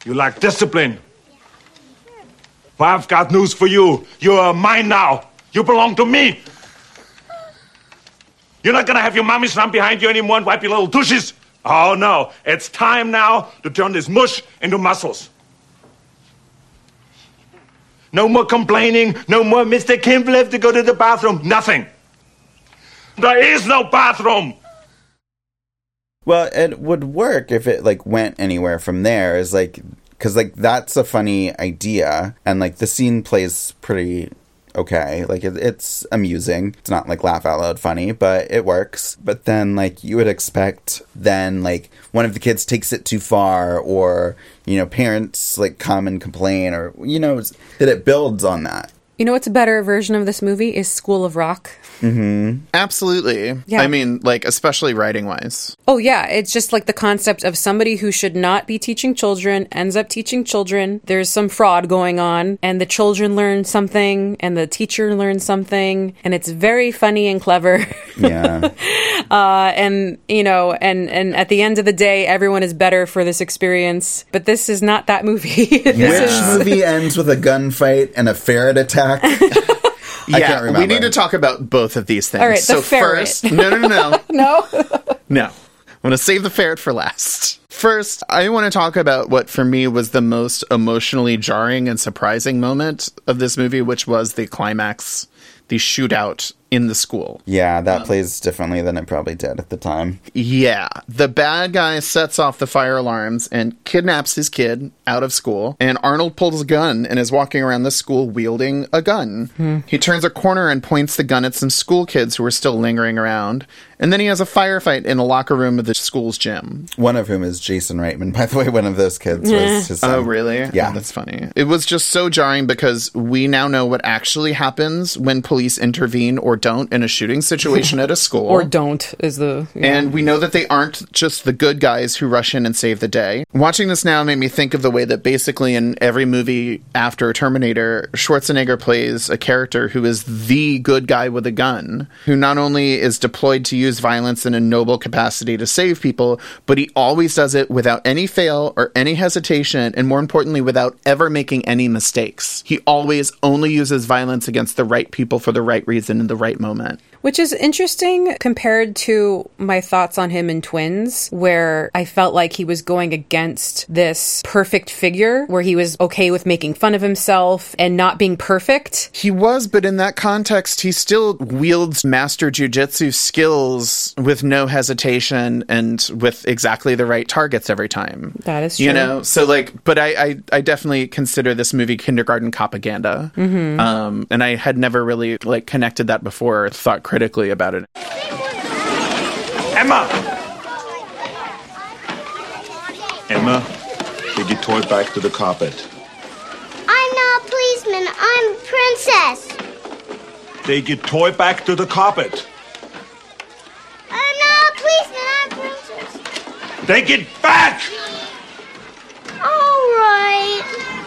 You lack discipline. But I've got news for you. You are mine now. You belong to me. You're not gonna have your mommies run behind you anymore and wipe your little tushes. Oh no, it's time now to turn this mush into muscles. No more complaining, no more Mr. Kimball have to go to the bathroom, nothing. There is no bathroom. Well, it would work if it like went anywhere from there. Is like because like that's a funny idea, and like the scene plays pretty okay. Like it, it's amusing. It's not like laugh out loud funny, but it works. But then like you would expect then like one of the kids takes it too far, or you know parents like come and complain, or you know that it builds on that. You know what's a better version of this movie is School of Rock. Absolutely. Yeah. I mean, like, especially writing wise. Oh yeah, it's just like the concept of somebody who should not be teaching children ends up teaching children. There's some fraud going on and the children learn something and the teacher learns something and it's very funny and clever. Yeah. uh, and you know, and and at the end of the day everyone is better for this experience, but this is not that movie. Which movie ends with a gunfight and a ferret attack? I yeah, can't remember. we need to talk about both of these things. All right, the so ferret. first, no, no, no, no, no. no. I'm going to save the ferret for last. First, I want to talk about what for me was the most emotionally jarring and surprising moment of this movie, which was the climax, the shootout in the school. Yeah, that um, plays differently than it probably did at the time. Yeah. The bad guy sets off the fire alarms and kidnaps his kid out of school. And Arnold pulls a gun and is walking around the school wielding a gun. Hmm. He turns a corner and points the gun at some school kids who are still lingering around. And then he has a firefight in a locker room of the school's gym. One of whom is Jason Reitman. By the way, one of those kids was his oh, son. Oh, really? Yeah. Oh, that's funny. It was just so jarring because we now know what actually happens when police intervene or don't in a shooting situation at a school. or don't is the yeah. And we know that they aren't just the good guys who rush in and save the day. Watching this now made me think of the way that basically in every movie after Terminator, Schwarzenegger plays a character who is the good guy with a gun, who not only is deployed to use violence in a noble capacity to save people, but he always does it without any fail or any hesitation, and more importantly, without ever making any mistakes. He always only uses violence against the right people for the right reason in the right moment. Which is interesting compared to my thoughts on him in Twins, where I felt like he was going against this perfect figure, where he was okay with making fun of himself and not being perfect. He was, but in that context, he still wields master jujitsu skills with no hesitation and with exactly the right targets every time. That is true. You know, so like, but I, I, I definitely consider this movie kindergarten propaganda. Mhm. Um, and I had never really like connected that before or thought critically about it. Emma! Emma, take your toy back to the carpet. I'm not a policeman. I'm a princess. Take your toy back to the carpet. I'm not a policeman. I'm a princess. Take it back! All right.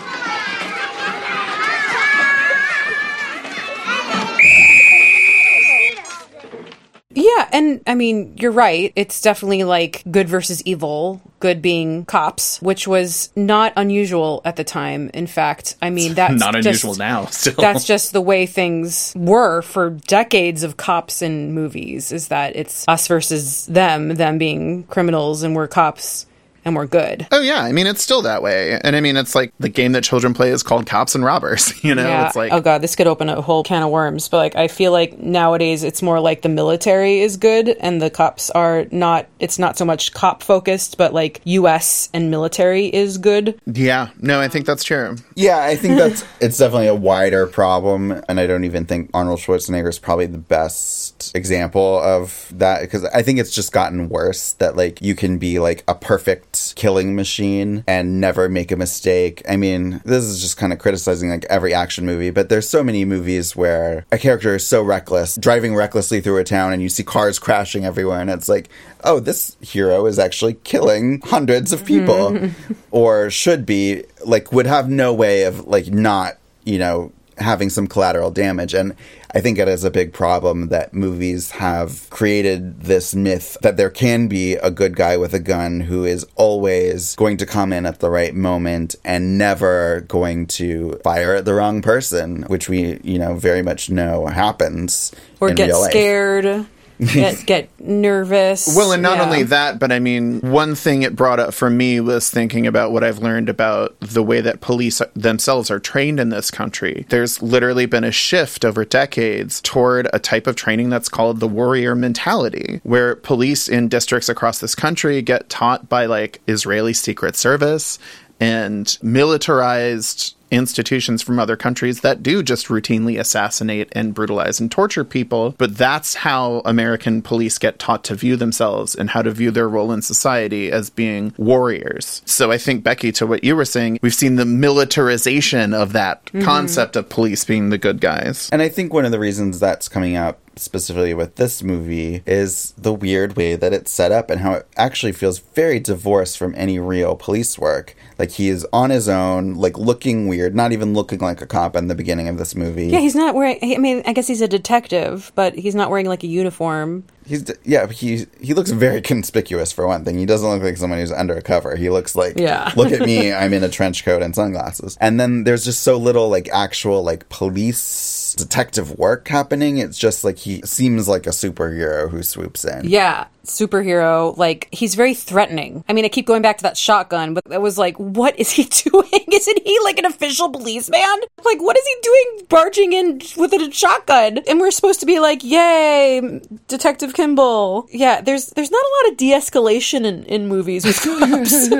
Yeah, and I mean, you're right. It's definitely like good versus evil, good being cops, which was not unusual at the time. In fact, I mean, that's Not just- unusual now, still. That's just the way things were for decades of cops in movies, is that it's us versus them, them being criminals and we're cops and we're good. Oh yeah, I mean it's still that way, and I mean it's like the game that children play is called Cops and Robbers. You know, yeah. it's like oh god, this could open a whole can of worms. But like, I feel like nowadays it's more like the military is good and the cops are not. It's not so much cop focused, but like U.S. and military is good. yeah, no, I think that's true. Yeah, I think that's it's definitely a wider problem, and I don't even think Arnold Schwarzenegger is probably the best example of that because I think it's just gotten worse that like you can be like a perfect killing machine and never make a mistake. I mean, this is just kind of criticizing like every action movie, but there's so many movies where a character is so reckless, driving recklessly through a town, and you see cars crashing everywhere, and it's like, oh, this hero is actually killing hundreds of people, mm-hmm. or should be like would have no way of like not you know having some collateral damage and i think it is a big problem that movies have created this myth that there can be a good guy with a gun who is always going to come in at the right moment and never going to fire at the wrong person which we you know very much know happens Or in get real life. scared, get get nervous. Well, and not Yeah. only that, but I mean, one thing it brought up for me was thinking about what I've learned about the way that police themselves are trained in this country. There's literally been a shift over decades toward a type of training that's called the warrior mentality, where police in districts across this country get taught by like Israeli Secret Service and militarized institutions from other countries that do just routinely assassinate and brutalize and torture people. But that's how American police get taught to view themselves and how to view their role in society as being warriors. So I think, Becky, to what you were saying, we've seen the militarization of that Mhm. concept of police being the good guys. And I think one of the reasons that's coming up specifically with this movie is the weird way that it's set up and how it actually feels very divorced from any real police work. Like he is on his own, like looking weird, not even looking like a cop in the beginning of this movie. Yeah, he's not wearing. I mean, I guess he's a detective, but he's not wearing like a uniform. He's yeah, he he looks very conspicuous for one thing. He doesn't look like someone who's undercover. He looks like Yeah. look at me, I'm in a trench coat and sunglasses. And then there's just so little like actual like police detective work happening. It's just like he seems like a superhero who swoops in. Yeah, superhero. Like he's very threatening. I mean, I keep going back to that shotgun, but it was like, what is he doing? Isn't he like an official policeman? Like, what is he doing barging in with a shotgun? And we're supposed to be like, yay, Detective Kimball. Yeah, there's there's not a lot of de-escalation in, in movies with cops.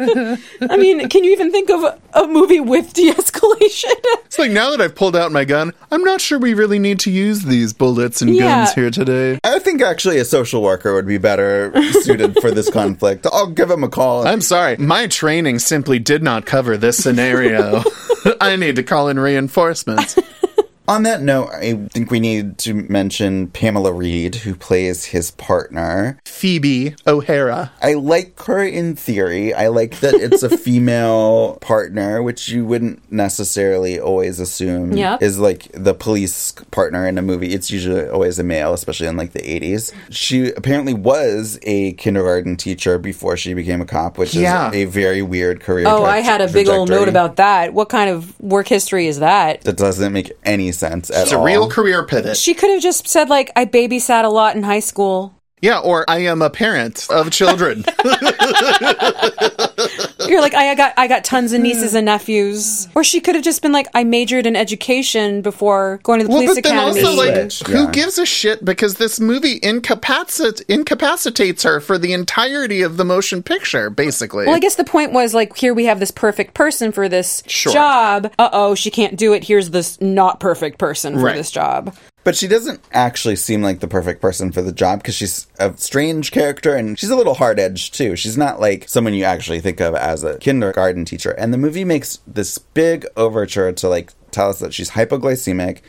I mean, can you even think of a, a movie with de-escalation? It's like now that I've pulled out my gun, I'm not sure we really need to use these bullets and Yeah. guns here today. I think actually a social worker would be better suited for this conflict. I'll give him a call. I'm sorry. My training simply did not cover this scenario. I need to call in reinforcements. On that note, I think we need to mention Pamela Reed, who plays his partner. Phoebe O'Hara. I like her in theory. I like that it's a female partner, which you wouldn't necessarily always assume Yep. is like the police partner in a movie. It's usually always a male, especially in like the 80s. She apparently was a kindergarten teacher before she became a cop, which Yeah. is a very weird career. oh, tra- I had a big old note about that. What kind of work history is that? That doesn't make any sense at It's a all. real career pivot. She could have just said like I babysat a lot in high school. Yeah, or I am a parent of children. You're like I got I got tons of nieces and nephews. Or she could have just been like I majored in education before going to the well, police but then academy. also, like, Switch, who yeah. gives a shit? Because this movie incapacit- incapacitates her for the entirety of the motion picture, basically. well, I guess the point was like here we have this perfect person for this Sure. job. Uh oh, she can't do it. Here's this not perfect person for Right. this job. But she doesn't actually seem like the perfect person for the job because she's a strange character and she's a little hard edged too. She's not like someone you actually think of as a kindergarten teacher. And the movie makes this big overture to like tell us that she's hypoglycemic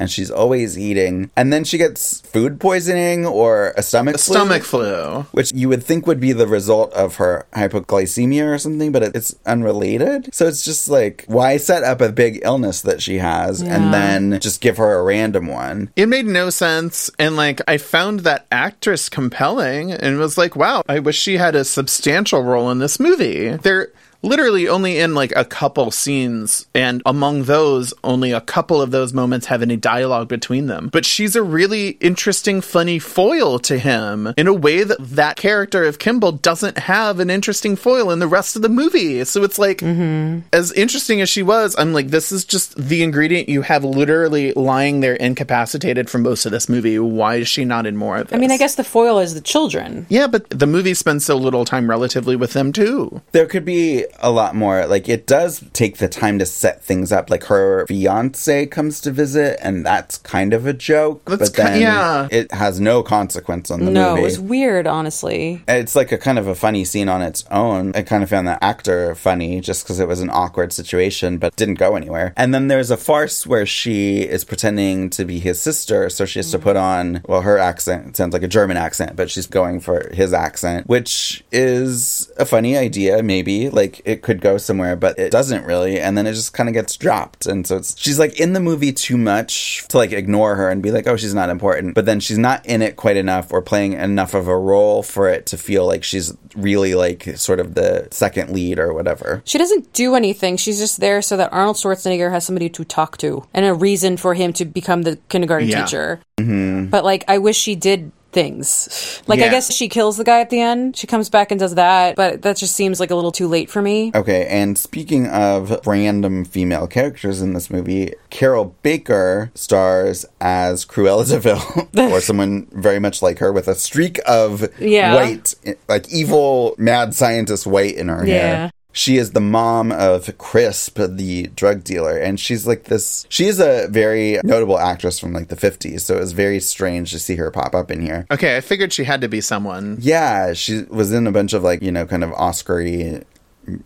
and she's always eating. And then she gets food poisoning or a stomach a flu, stomach flu. which you would think would be the result of her hypoglycemia or something, but it's unrelated. So it's just like, why set up a big illness that she has Yeah. and then just give her a random one? It made no sense. And like, I found that actress compelling and was like, wow, I wish she had a substantial role in this movie. They're literally only in like a couple scenes. And among those, only a couple of those moments have any dialogue between them. But she's a really interesting, funny foil to him in a way that that character of Kimball doesn't have an interesting foil in the rest of the movie. So it's like, mm-hmm. as interesting as she was, I'm like, this is just the ingredient you have literally lying there incapacitated for most of this movie. Why is she not in more of this? I mean, I guess the foil is the children. Yeah, but the movie spends so little time relatively with them too. There could be a lot more. Like, it does take the time to set things up. Like, her fiance comes to visit, and that's kind of a joke. That's but ki- then yeah. it has no consequence on the No, movie. it was weird, honestly. It's like a kind of a funny scene on its own. I kind of found the actor funny just because it was an awkward situation, but didn't go anywhere. And then there's a farce where she is pretending to be his sister, so she has to put on, well, her accent sounds like a German accent, but she's going for his accent, which is a funny idea, maybe. Like it could go somewhere, but it doesn't really. And then it just kind of gets dropped. And so it's, she's like in the movie too much to like ignore her and be like, oh, she's not important. But then she's not in it quite enough or playing enough of a role for it to feel like she's really like sort of the second lead or whatever. She doesn't do anything. She's just there so that Arnold Schwarzenegger has somebody to talk to and a reason for him to become the kindergarten Yeah. teacher. Mm-hmm. But like, I wish she did things. Like, I guess she kills the guy at the end. She comes back and does that, but that just seems like a little too late for me. Okay, and speaking of random female characters in this movie, Carroll Baker stars as Cruella de Vil, or someone very much like her with a streak of Yeah. white, like evil mad scientist white in her Yeah. hair. She is the mom of Crisp, the drug dealer, and she's like this. She is a very notable actress from like the 50s, so it was very strange to see her pop up in here. Okay, I figured she had to be someone. Yeah, she was in a bunch of like, you know, kind of Oscar y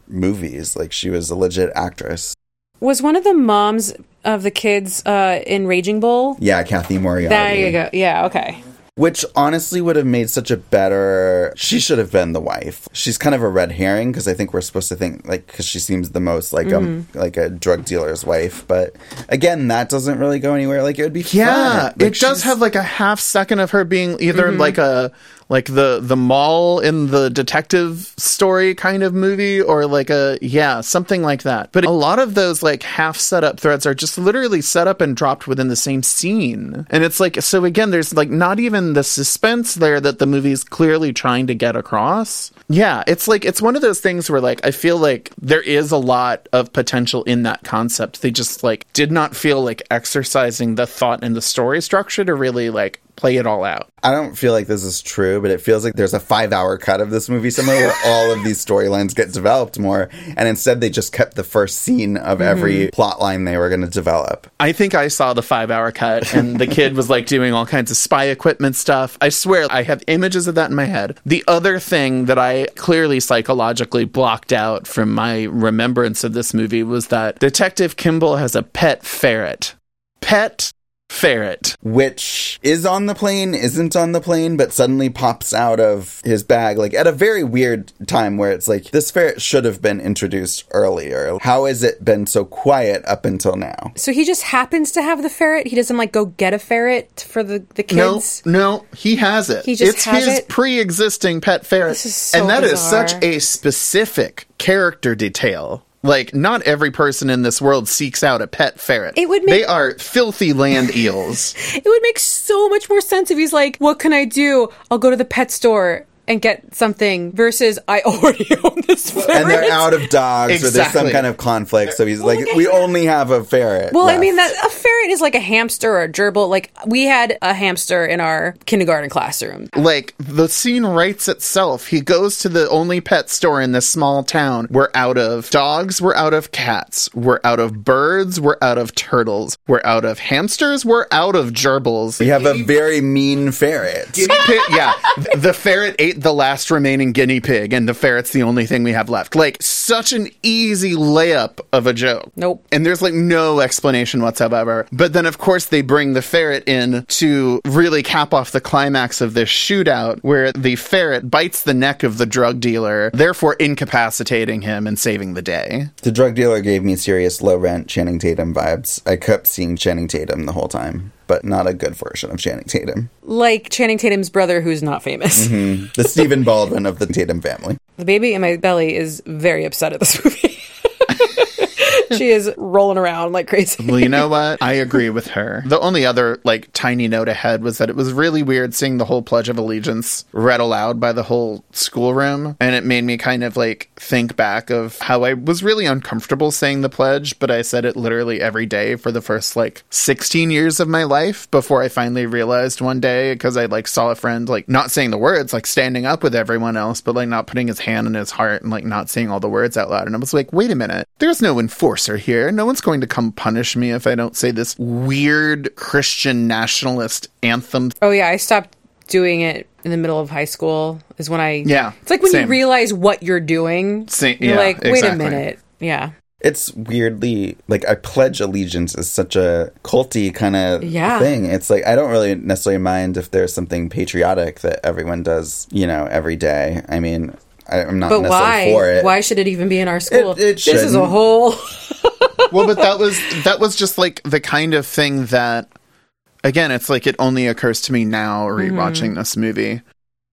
movies. Like she was a legit actress. Was one of the moms of the kids uh, in Raging Bull? Yeah, Cathy Moriarty. There you go. Yeah, okay. Which honestly would have made such a better. She should have been the wife. She's kind of a red herring because I think we're supposed to think like because she seems the most like um like a drug dealer's wife. But again, that doesn't really go anywhere. Like it would be Yeah, fun. Like, it does have like a half second of her being either like a like the the mall in the detective story kind of movie or like a yeah something like that. But a lot of those like half set up threads are just literally set up and dropped within the same scene. And it's like so again there's like not even the suspense there that the movie's clearly trying to get across. Yeah it's like it's one of those things where like i feel like there is a lot of potential in that concept. They just like did not feel like exercising the thought and the story structure to really like play it all out I don't feel like this is true, but it feels like there's a five hour cut of this movie somewhere where all of these storylines get developed more. And instead, they just kept the first scene of mm-hmm. every plot line they were going to develop. I think I saw the five hour cut, and the kid was like doing all kinds of spy equipment stuff. I swear I have images of that in my head. The other thing that I clearly psychologically blocked out from my remembrance of this movie was that Detective Kimball has a pet ferret. Pet ferret. which is on the plane, isn't on the plane, but suddenly pops out of his bag, like at a very weird time where it's like, this ferret should have been introduced earlier. How has it been so quiet up until now? So he just happens to have the ferret. He doesn't like go get a ferret for the the No, kids. no, he has it. He just it's has his it? pre-existing pet ferret, This is so and that is bizarre. such a specific character detail. Like, not every person in this world seeks out a pet ferret. It would make- They are filthy land eels. It would make so much more sense if he's like, "What can I do? I'll go to the pet store." And get something versus I already own this ferret. And they're out of dogs, or there's some kind of conflict. So he's oh like, we only have a ferret. Well, I mean that a ferret is like a hamster or a gerbil. Like we had a hamster in our kindergarten classroom. like, the scene writes itself. He goes to the only pet store in this small town. We're out of dogs, we're out of cats, we're out of birds, we're out of turtles, we're out of hamsters, we're out of gerbils. we have a very mean ferret. Guinea yeah. The ferret ate the last remaining guinea pig, and the ferret's the only thing we have left. Like, such an easy layup of a joke. Nope. And there's like no explanation whatsoever. But then, of course, they bring the ferret in to really cap off the climax of this shootout where the ferret bites the neck of the drug dealer, therefore incapacitating him and saving the day. The drug dealer gave me serious low rent Channing Tatum vibes. I kept seeing Channing Tatum the whole time, but not a good version of Channing Tatum. Like Channing Tatum's brother, who's not famous. Mm-hmm. The Stephen Baldwin of the Tatum family. The baby in my belly is very upset at this movie. she is rolling around like crazy. Well, you know what? I agree with her. The only other like tiny note ahead was that it was really weird seeing the whole Pledge of Allegiance read aloud by the whole schoolroom, and it made me kind of like think back of how I was really uncomfortable saying the pledge, but I said it literally every day for the first like 16 years of my life before I finally realized one day because I like saw a friend like not saying the words, like standing up with everyone else, but like not putting his hand in his heart and like not saying all the words out loud. And I was like, wait a minute, there's no enforcer here. No one's going to come punish me if I don't say this weird Christian nationalist anthem. Oh yeah, I stopped doing it in the middle of high school. Is when I Yeah, It's like when you realize what you're doing. Same- you're yeah, like, wait exactly. a minute. Yeah. It's weirdly like I pledge allegiance is such a culty kind of Yeah. thing. It's like I don't really necessarily mind if there's something patriotic that everyone does, you know, every day. I mean, I, I'm not But necessarily why? for it. Why should it even be in our school? It- it this is a whole. well, but that was that was just like the kind of thing that again, it's like it only occurs to me now rewatching mm-hmm. this movie.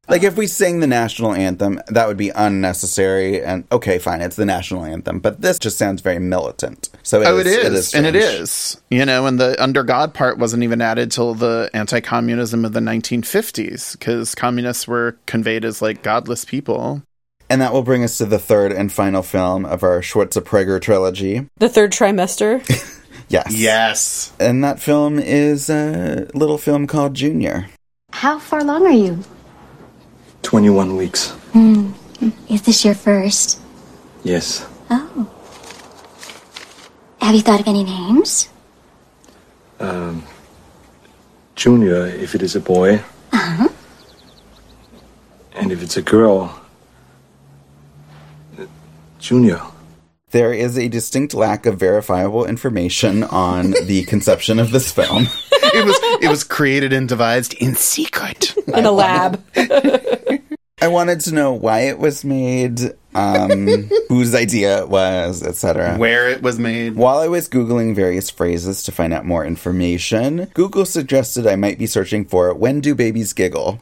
Like if we sing the national anthem, that would be unnecessary. And okay, fine, it's the national anthem, but this just sounds very militant. So it oh, is, it is, and it is. You know, and the under God part wasn't even added till the anti-communism of the 1950s because communists were conveyed as like godless people. And that will bring us to the third and final film of our Schwarzenegger trilogy. the third trimester. Yes. Yes. And that film is a little film called Junior. How far along are you? 21 weeks. Mm. Is this your first? Yes. Oh. Have you thought of any names? Um, Junior, if it is a boy. Uh-huh. And if it's a girl. Junior. There is a distinct lack of verifiable information on the conception of this film. it was it was created and devised in secret in a lab. I wanted to know why it was made, um, whose idea it was, etc. Where it was made. While I was Googling various phrases to find out more information, Google suggested I might be searching for When Do Babies Giggle?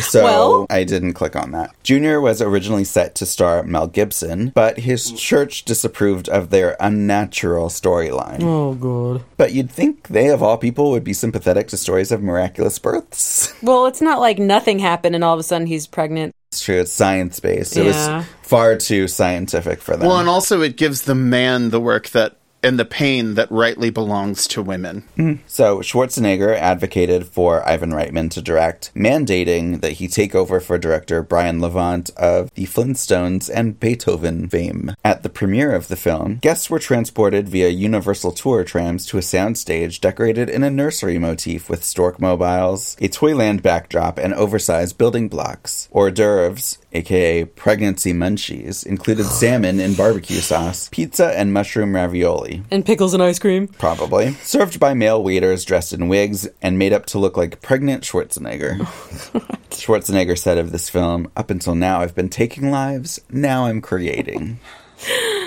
So Well- I didn't click on that. Junior was originally set to star Mel Gibson, but his church disapproved of their unnatural storyline. Oh god. But you'd think they, of all people, would be sympathetic to stories of miraculous births. Well, it's not like nothing happened and all of a sudden he's pregnant. It's true, it's science based. It Yeah. was far too scientific for them. Well, and also it gives the man the work that and the pain that rightly belongs to women. Mm. So Schwarzenegger advocated for Ivan Reitman to direct, mandating that he take over for director Brian Levant of the Flintstones and Beethoven fame. At the premiere of the film, guests were transported via Universal Tour trams to a soundstage decorated in a nursery motif with stork mobiles, a Toyland backdrop, and oversized building blocks. Hors d'oeuvres, aka pregnancy munchies, included salmon in barbecue sauce, pizza, and mushroom ravioli. And pickles and ice cream. Probably. Served by male waiters dressed in wigs and made up to look like pregnant Schwarzenegger. Schwarzenegger said of this film, Up until now, I've been taking lives, now I'm creating.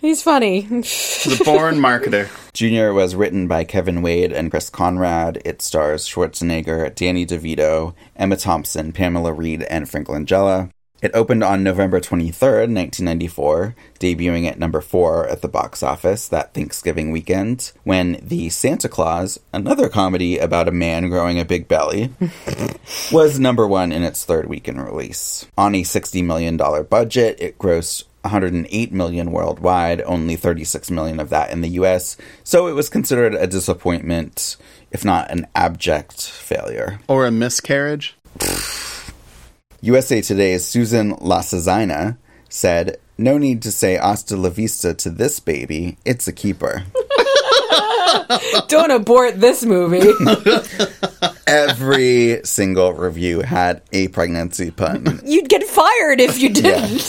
He's funny. The born marketer. Junior was written by Kevin Wade and Chris Conrad. It stars Schwarzenegger, Danny DeVito, Emma Thompson, Pamela Reed, and Frank Langella. It opened on November 23rd, 1994, debuting at number 4 at the box office that Thanksgiving weekend, when The Santa Clause, another comedy about a man growing a big belly, was number 1 in its third weekend release. On a $60 million budget, it grossed 108 million worldwide, only 36 million of that in the US, so it was considered a disappointment, if not an abject failure. Or a miscarriage? USA Today's Susan Wloszczyna said, No need to say hasta la vista to this baby, it's a keeper. Don't abort this movie. Every single review had a pregnancy pun. You'd get fired if you didn't.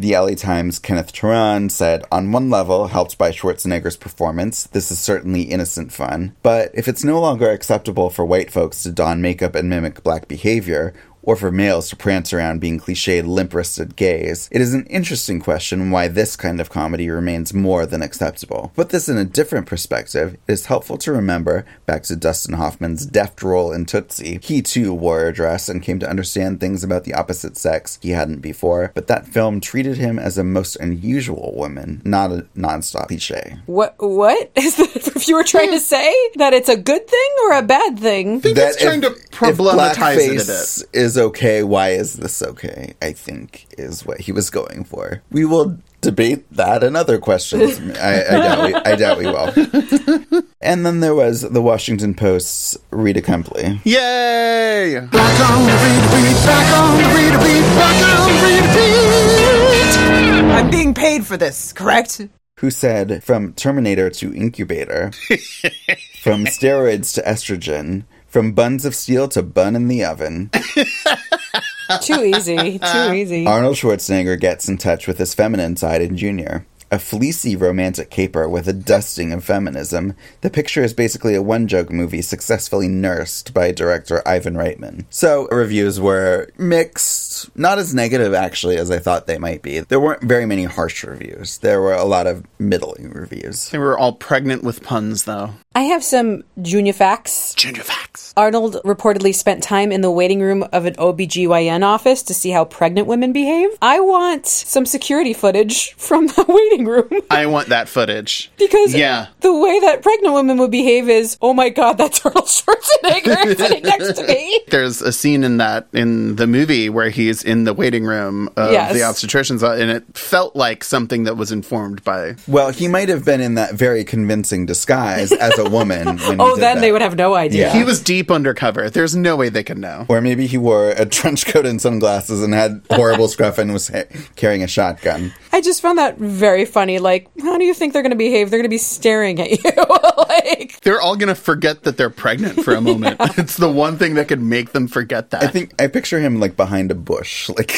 The LA Times' Kenneth Turan said, On one level, helped by Schwarzenegger's performance, this is certainly innocent fun. But if it's no longer acceptable for white folks to don makeup and mimic black behavior, or for males to prance around being cliched limp wristed gays, it is an interesting question why this kind of comedy remains more than acceptable. Put this in a different perspective, it is helpful to remember, back to Dustin Hoffman's deft role in Tootsie, he too wore a dress and came to understand things about the opposite sex he hadn't before, but that film treated him as a most unusual woman, not a non-stop cliche. what? What is the reviewer trying to hmm. say? That it's a good thing or a bad thing? I think it's trying to problematize it a blackface is okay, why is this okay? I think is what he was going for. We will debate that and other questions. I, I doubt we, I doubt we will. and then there was the Washington Post's Rita Kempley. Yay! Back on the repeat, back on the repeat, back on the repeat. I'm being paid for this, correct? who said from Terminator to incubator, from steroids to estrogen, from buns of steel to bun in the oven. Too easy. Too easy. Arnold Schwarzenegger gets in touch with his feminine side in Junior. A fleecy romantic caper with a dusting of feminism, the picture is basically a one joke movie successfully nursed by director Ivan Reitman. So, reviews were mixed, not as negative actually as I thought they might be. There weren't very many harsh reviews, there were a lot of middling reviews. They were all pregnant with puns, though. I have some junior facts. Junior facts. Arnold reportedly spent time in the waiting room of an OBGYN office to see how pregnant women behave. I want some security footage from the waiting room. I want that footage. Because Yeah. the way that pregnant women would behave is, oh my god, that's Arnold Schwarzenegger sitting next to me. There's a scene in that in the movie where he's in the waiting room of Yes. the obstetricians, and it felt like something that was informed by. Well, he might have been in that very convincing disguise as a woman. When he Oh, did then that. they would have no idea. Yeah. He was deep undercover. There's no way they could know. Or maybe he wore a trench coat and sunglasses and had horrible scruff and was ha- carrying a shotgun. I just found that very funny. Like, how do you think they're going to behave? They're going to be staring at you. like, They're all gonna forget that they're pregnant for a moment. It's the one thing that could make them forget that. I think I picture him like behind a bush, like.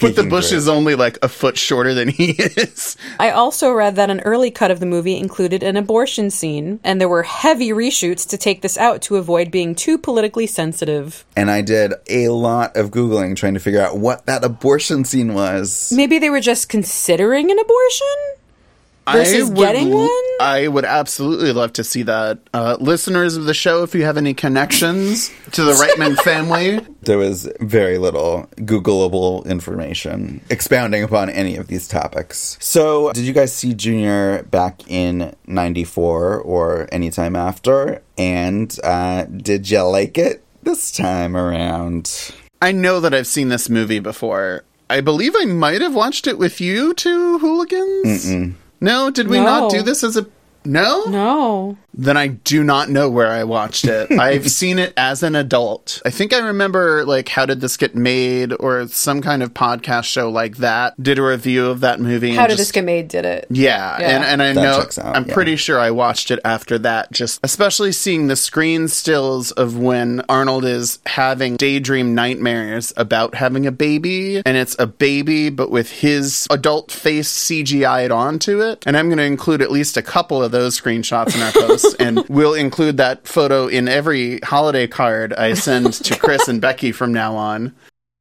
but the bush is only like a foot shorter than he is. I also read that an early cut of the movie included an abortion scene, and there were heavy reshoots to take this out to avoid being too politically sensitive. And I did a lot of googling trying to figure out what that abortion scene was. Maybe they were just considering an abortion? Versus would getting one? I would absolutely love to see that. Uh, listeners of the show, if you have any connections to the Reitman family, There was very little Googleable information expounding upon any of these topics. So, did you guys see Junior back in 94 or anytime after? And uh, did you like it this time around? I know that I've seen this movie before. I believe I might have watched it with you two hooligans. Mm-mm. No, did we No. not do this as a no? No. Then I do not know where I watched it. I've seen it as an adult. I think I remember like how did this get made or some kind of podcast show like that did a review of that movie. and How did just- this get made? Did it? Yeah, Yeah. and and I That know out, I'm yeah. pretty sure I watched it after that. Just especially seeing the screen stills of when Arnold is having daydream nightmares about having a baby, and it's a baby but with his adult face CGI'd onto it. And I'm going to include at least a couple of those screenshots in our post, and we'll include that photo in every holiday card I send to Chris and Becky from now on.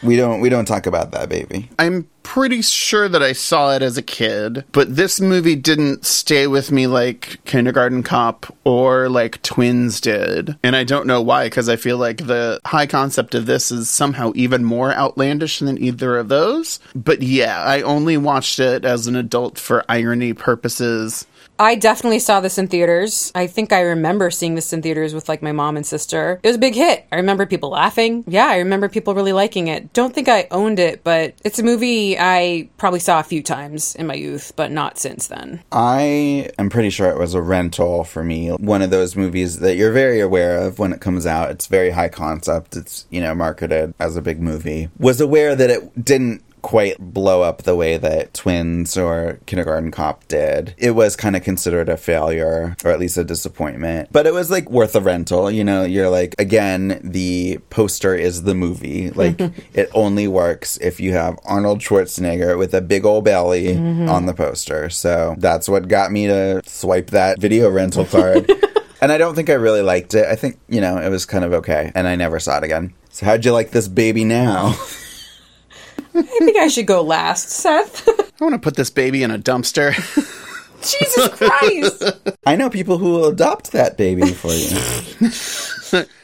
We don't we don't talk about that baby. I'm pretty sure that I saw it as a kid, but this movie didn't stay with me like Kindergarten Cop or like Twins did. And I don't know why, because I feel like the high concept of this is somehow even more outlandish than either of those. But yeah, I only watched it as an adult for irony purposes. I definitely saw this in theaters. I think I remember seeing this in theaters with like my mom and sister. It was a big hit. I remember people laughing. Yeah, I remember people really liking it. Don't think I owned it, but it's a movie I probably saw a few times in my youth, but not since then. I am pretty sure it was a rental for me. One of those movies that you're very aware of when it comes out. It's very high concept. It's, you know, marketed as a big movie. Was aware that it didn't quite blow up the way that Twins or Kindergarten Cop did. It was kind of considered a failure or at least a disappointment, but it was like worth a rental. You know, you're like, again, the poster is the movie. Like, it only works if you have Arnold Schwarzenegger with a big old belly Mhm. on the poster. So that's what got me to swipe that video rental card. and I don't think I really liked it. I think, you know, it was kind of okay. And I never saw it again. So, how'd you like this baby now? I think I should go last, Seth. I want to put this baby in a dumpster. Jesus Christ. I know people who will adopt that baby for you.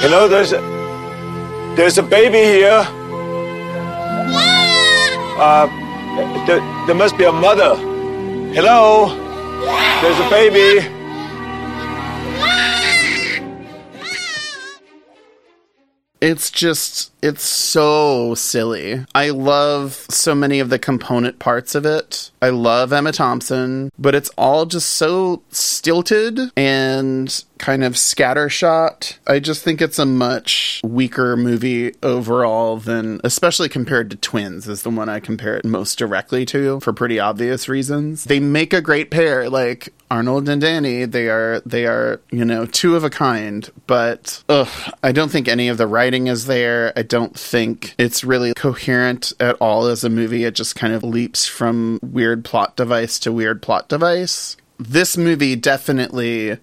Hello, there's a, there's a baby here. Uh, there, there must be a mother. Hello, there's a baby. It's just, it's so silly. I love so many of the component parts of it. I love Emma Thompson, but it's all just so stilted and kind of scattershot. I just think it's a much weaker movie overall than, especially compared to Twins, is the one I compare it most directly to for pretty obvious reasons. They make a great pair, like Arnold and Danny. They are, they are, you know, two of a kind, but ugh, I don't think any of the writing is there. I don't think it's really coherent at all as a movie. It just kind of leaps from weird plot device to weird plot device. This movie definitely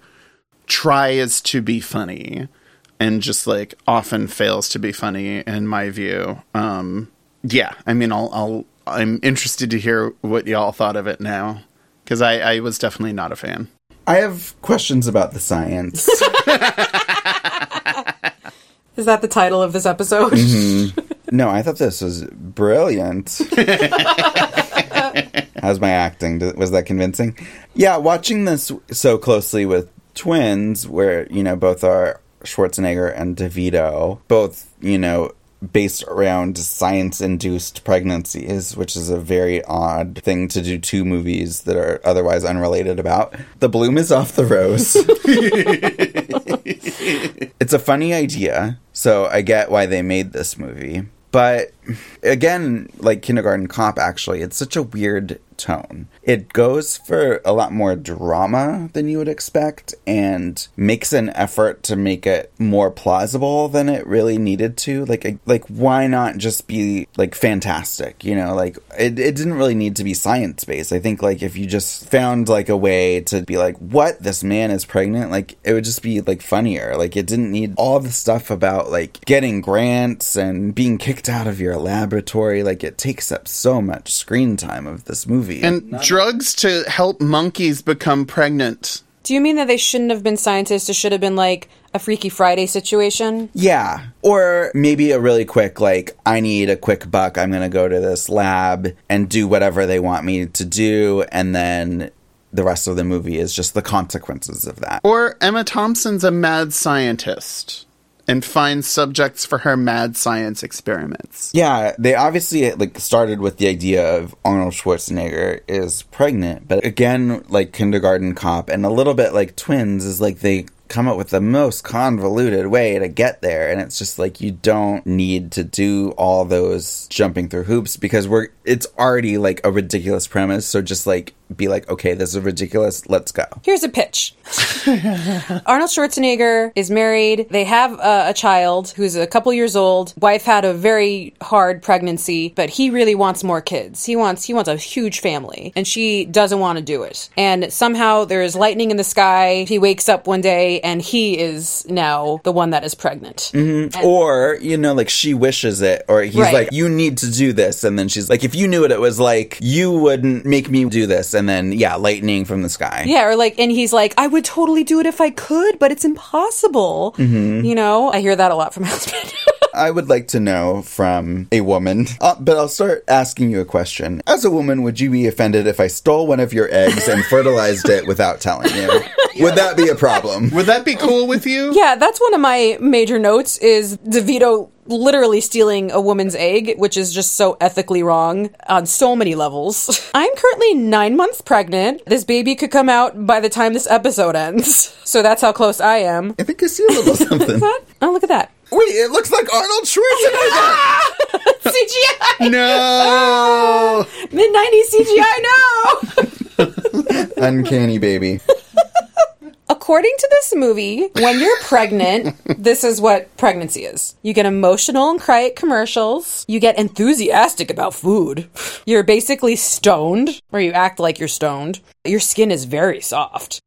tries to be funny and just like often fails to be funny in my view. Um yeah, I mean I'll I'll I'm interested to hear what y'all thought of it now cuz I I was definitely not a fan. I have questions about the science. Is that the title of this episode? Mhm. No, I thought this was brilliant. How's my acting? Was that convincing? Yeah, watching this so closely with twins, where, you know, both are Schwarzenegger and DeVito, both, you know, based around science induced pregnancies, which is a very odd thing to do two movies that are otherwise unrelated about. The bloom is off the rose. it's a funny idea, so I get why they made this movie. But again, like Kindergarten Cop, actually, it's such a weird tone. It goes for a lot more drama than you would expect and makes an effort to make it more plausible than it really needed to. Like, like why not just be like fantastic? You know, like it, it didn't really need to be science based. I think like if you just found like a way to be like, what this man is pregnant, like it would just be like funnier. Like it didn't need all the stuff about like getting grants and being kicked out of your laboratory. Like it takes up so much screen time of this movie. And drugs to help monkeys become pregnant. Do you mean that they shouldn't have been scientists? It should have been like a Freaky Friday situation? Yeah. Or maybe a really quick, like, I need a quick buck. I'm going to go to this lab and do whatever they want me to do. And then the rest of the movie is just the consequences of that. Or Emma Thompson's a mad scientist and find subjects for her mad science experiments. Yeah, they obviously like started with the idea of Arnold Schwarzenegger is pregnant, but again, like Kindergarten Cop and a little bit like Twins is like they come up with the most convoluted way to get there and it's just like you don't need to do all those jumping through hoops because we're it's already like a ridiculous premise so just like be like, okay, this is ridiculous. Let's go. Here's a pitch. Arnold Schwarzenegger is married. They have a, a child who's a couple years old. Wife had a very hard pregnancy, but he really wants more kids. He wants he wants a huge family, and she doesn't want to do it. And somehow there is lightning in the sky. He wakes up one day, and he is now the one that is pregnant. Mhm. Or, you know, like she wishes it, or he's Right. like, you need to do this. And then she's like, if you knew what it was like, you wouldn't make me do this. And then, yeah, lightning from the sky. Yeah, or like, and he's like, I would totally do it if I could, but it's impossible. Mhm. You know, I hear that a lot from my husband. I would like to know from a woman, uh, but I'll start asking you a question. As a woman, would you be offended if I stole one of your eggs and fertilized it without telling you? Would that be a problem? Would that be cool with you? Yeah, that's one of my major notes is DeVito literally stealing a woman's egg, which is just so ethically wrong on so many levels. I'm currently nine months pregnant. This baby could come out by the time this episode ends. So that's how close I am. I think I see a little something. Oh, look at that. Wait, it looks like Arnold Schwarzenegger! CGI! No! Ah, mid 90s CGI, no! Uncanny baby. According to this movie, when you're pregnant, this is what pregnancy is. You get emotional and cry at commercials. You get enthusiastic about food. You're basically stoned, or you act like you're stoned. Your skin is very soft.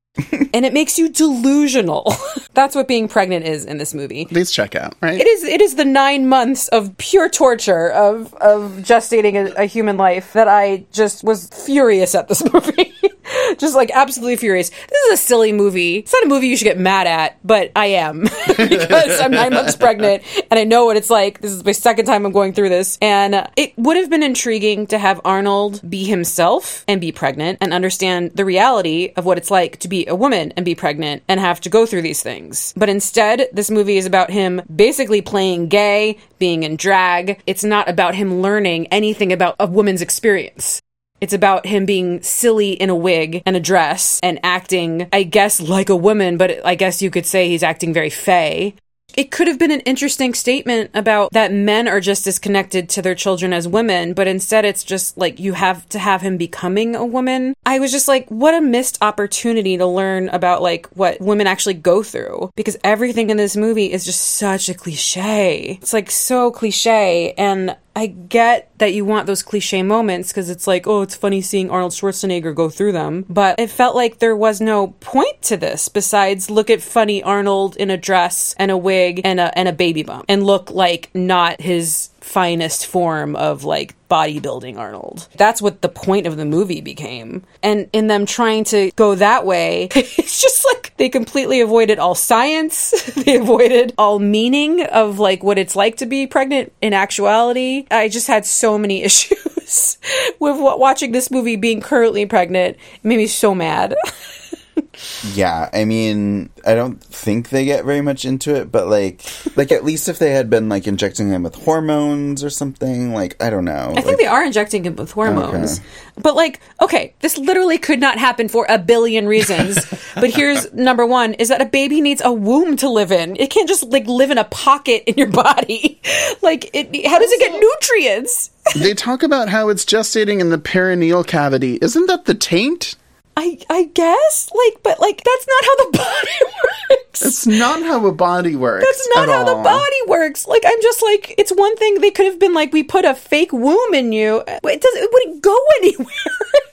And it makes you delusional. That's what being pregnant is in this movie. Please check out, right? It is it is the nine months of pure torture of of gestating a, a human life that I just was furious at this movie. just like absolutely furious. This is a silly movie. It's not a movie you should get mad at, but I am because I'm nine months pregnant and I know what it's like. This is my second time I'm going through this, and uh, it would have been intriguing to have Arnold be himself and be pregnant and understand the reality of what it's like to be a woman and be pregnant and have to go through these things. But instead, this movie is about him basically playing gay, being in drag. It's not about him learning anything about a woman's experience. It's about him being silly in a wig and a dress and acting, I guess, like a woman, but I guess you could say he's acting very fey. It could have been an interesting statement about that men are just as connected to their children as women, but instead it's just like you have to have him becoming a woman. I was just like, what a missed opportunity to learn about like what women actually go through because everything in this movie is just such a cliche. It's like so cliche and I get that you want those cliche moments because it's like, oh, it's funny seeing Arnold Schwarzenegger go through them. But it felt like there was no point to this besides look at funny Arnold in a dress and a wig and a, and a baby bump and look like not his finest form of like bodybuilding Arnold. That's what the point of the movie became. And in them trying to go that way, it's just like they completely avoided all science. they avoided all meaning of like what it's like to be pregnant in actuality. I just had so many issues with wa- watching this movie being currently pregnant. It made me so mad. Yeah, I mean, I don't think they get very much into it, but like, like at least if they had been like injecting him with hormones or something, like I don't know. I think they are injecting him with hormones. Okay. But like, okay, this literally could not happen for a billion reasons. but here's number one is that a baby needs a womb to live in. It can't just like live in a pocket in your body. like it how does it get nutrients? they talk about how it's gestating in the perineal cavity. Isn't that the taint? I I guess like but like that's not how the body works. It's not how a body works. That's not at how the body works. Like I'm just like it's one thing they could have been like we put a fake womb in you. It doesn't it wouldn't go anywhere.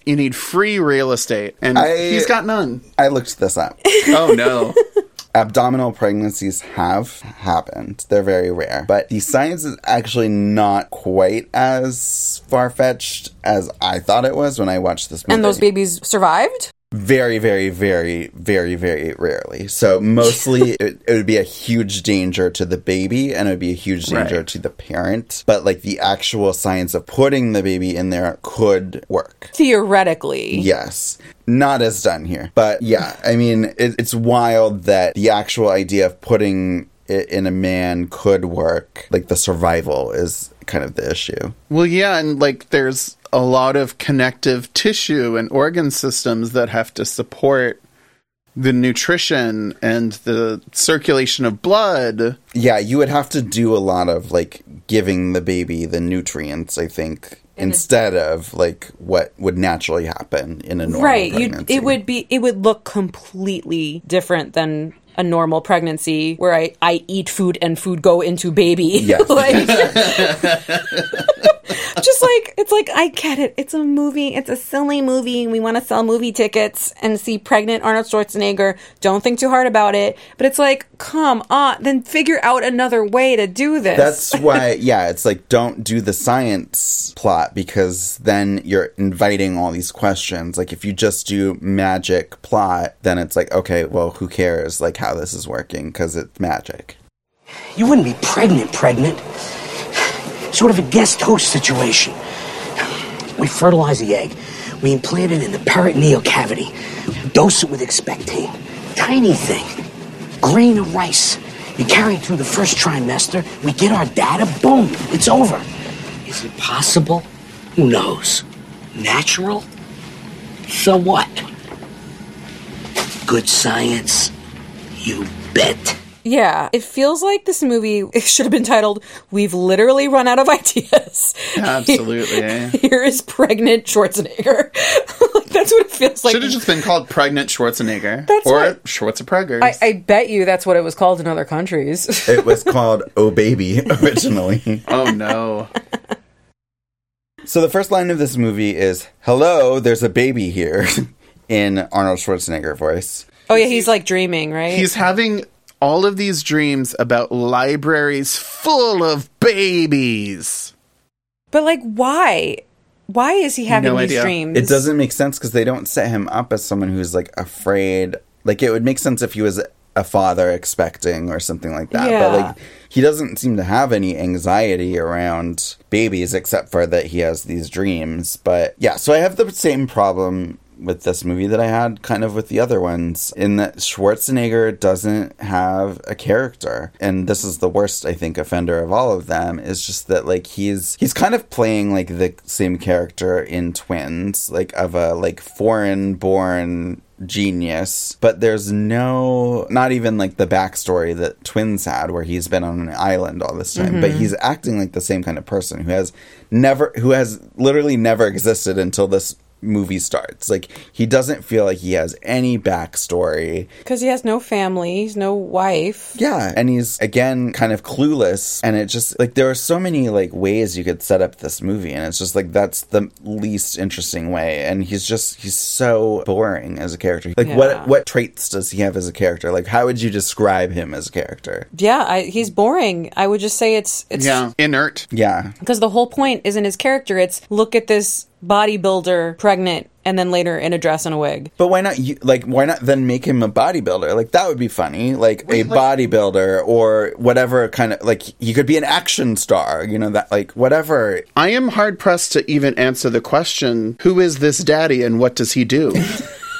You need free real estate, and I- he's got none. I looked this up. Oh no. Abdominal pregnancies have happened. They're very rare. But the science is actually not quite as far fetched as I thought it was when I watched this movie. and those babies survived? Very, very, very, very, very rarely. So mostly it, it would be a huge danger to the baby and it would be a huge danger Right. to the parent. But like the actual science of putting the baby in there could work. Theoretically. Yes. Not as done here. But yeah, I mean, it, it's wild that the actual idea of putting it in a man could work. Like the survival is kind of the issue. Well, yeah, and like there's a lot of connective tissue and organ systems that have to support the nutrition and the circulation of blood. Yeah, you would have to do a lot of like giving the baby the nutrients, I think, instead of like what would naturally happen in a normal right you pregnancy. it would be it would look completely different than a normal pregnancy where I, I eat food and food go into baby. Yes. like just like it's like I get it. It's a movie. It's a silly movie. We want to sell movie tickets and see pregnant Arnold Schwarzenegger. Don't think too hard about it. But it's like, come on, then figure out another way to do this. That's why, yeah, it's like don't do the science plot because then you're inviting all these questions. Like if you just do magic plot, then it's like, okay, well, who cares like how this is working because it's magic. You wouldn't be pregnant, pregnant. Sort of a guest host situation. We fertilize the egg. We implant it in the peritoneal cavity. Dose it with expectane. Tiny thing. Grain of rice. You carry it through the first trimester. We get our data. Boom. It's over. Is it possible? Who knows? Natural? So what? Good science? You bet. Yeah, it feels like this movie should have been titled "We've literally run out of ideas." Absolutely. Eh? Here is pregnant Schwarzenegger. Like, That's what it feels like. Should have just been called Pregnant Schwarzenegger. That's or what- Schwarzenegger. I, I bet you that's what it was called in other countries. It was called Oh Baby originally. oh no. So the first line of this movie is Hello, there's a baby here in Arnold Schwarzenegger voice. Oh yeah, he's like dreaming, right? He's having all of these dreams about libraries full of babies. but like, why? Why is he having No these idea. dreams? It doesn't make sense because they don't set him up as someone who's like afraid. Like it would make sense if he was a father expecting or something like that. Yeah. But like he doesn't seem to have any anxiety around babies except for that he has these dreams. But yeah, so I have the same problem with this movie that I had kind of with the other ones in that Schwarzenegger doesn't have a character. And this is the worst I think offender of all of them is just that like he's he's kind of playing like the same character in Twins, like of a like foreign born genius, but there's no, not even like the backstory that Twins had, where he's been on an island all this time. But Mhm. he's acting like the same kind of person who has never, who has literally never existed until this movie starts. Like he doesn't feel like he has any backstory. because he has no family, he's no wife. Yeah, and he's again kind of clueless, and it just like there are so many like ways you could set up this movie, and it's just like that's the least interesting way. And he's just he's so boring as a character. Like Yeah. what what traits does he have as a character? Like how would you describe him as a character? Yeah, I, he's boring. I would just say it's it's yeah. inert. Yeah, because the whole point isn't his character. It's look at this bodybuilder pregnant and then later in a dress and a wig. But why not? You, like, why not then make him a bodybuilder? Like that would be funny. Like a bodybuilder or whatever kind of like he could be an action star. You know that like whatever. I am hard pressed to even answer the question who is this daddy and what does he do?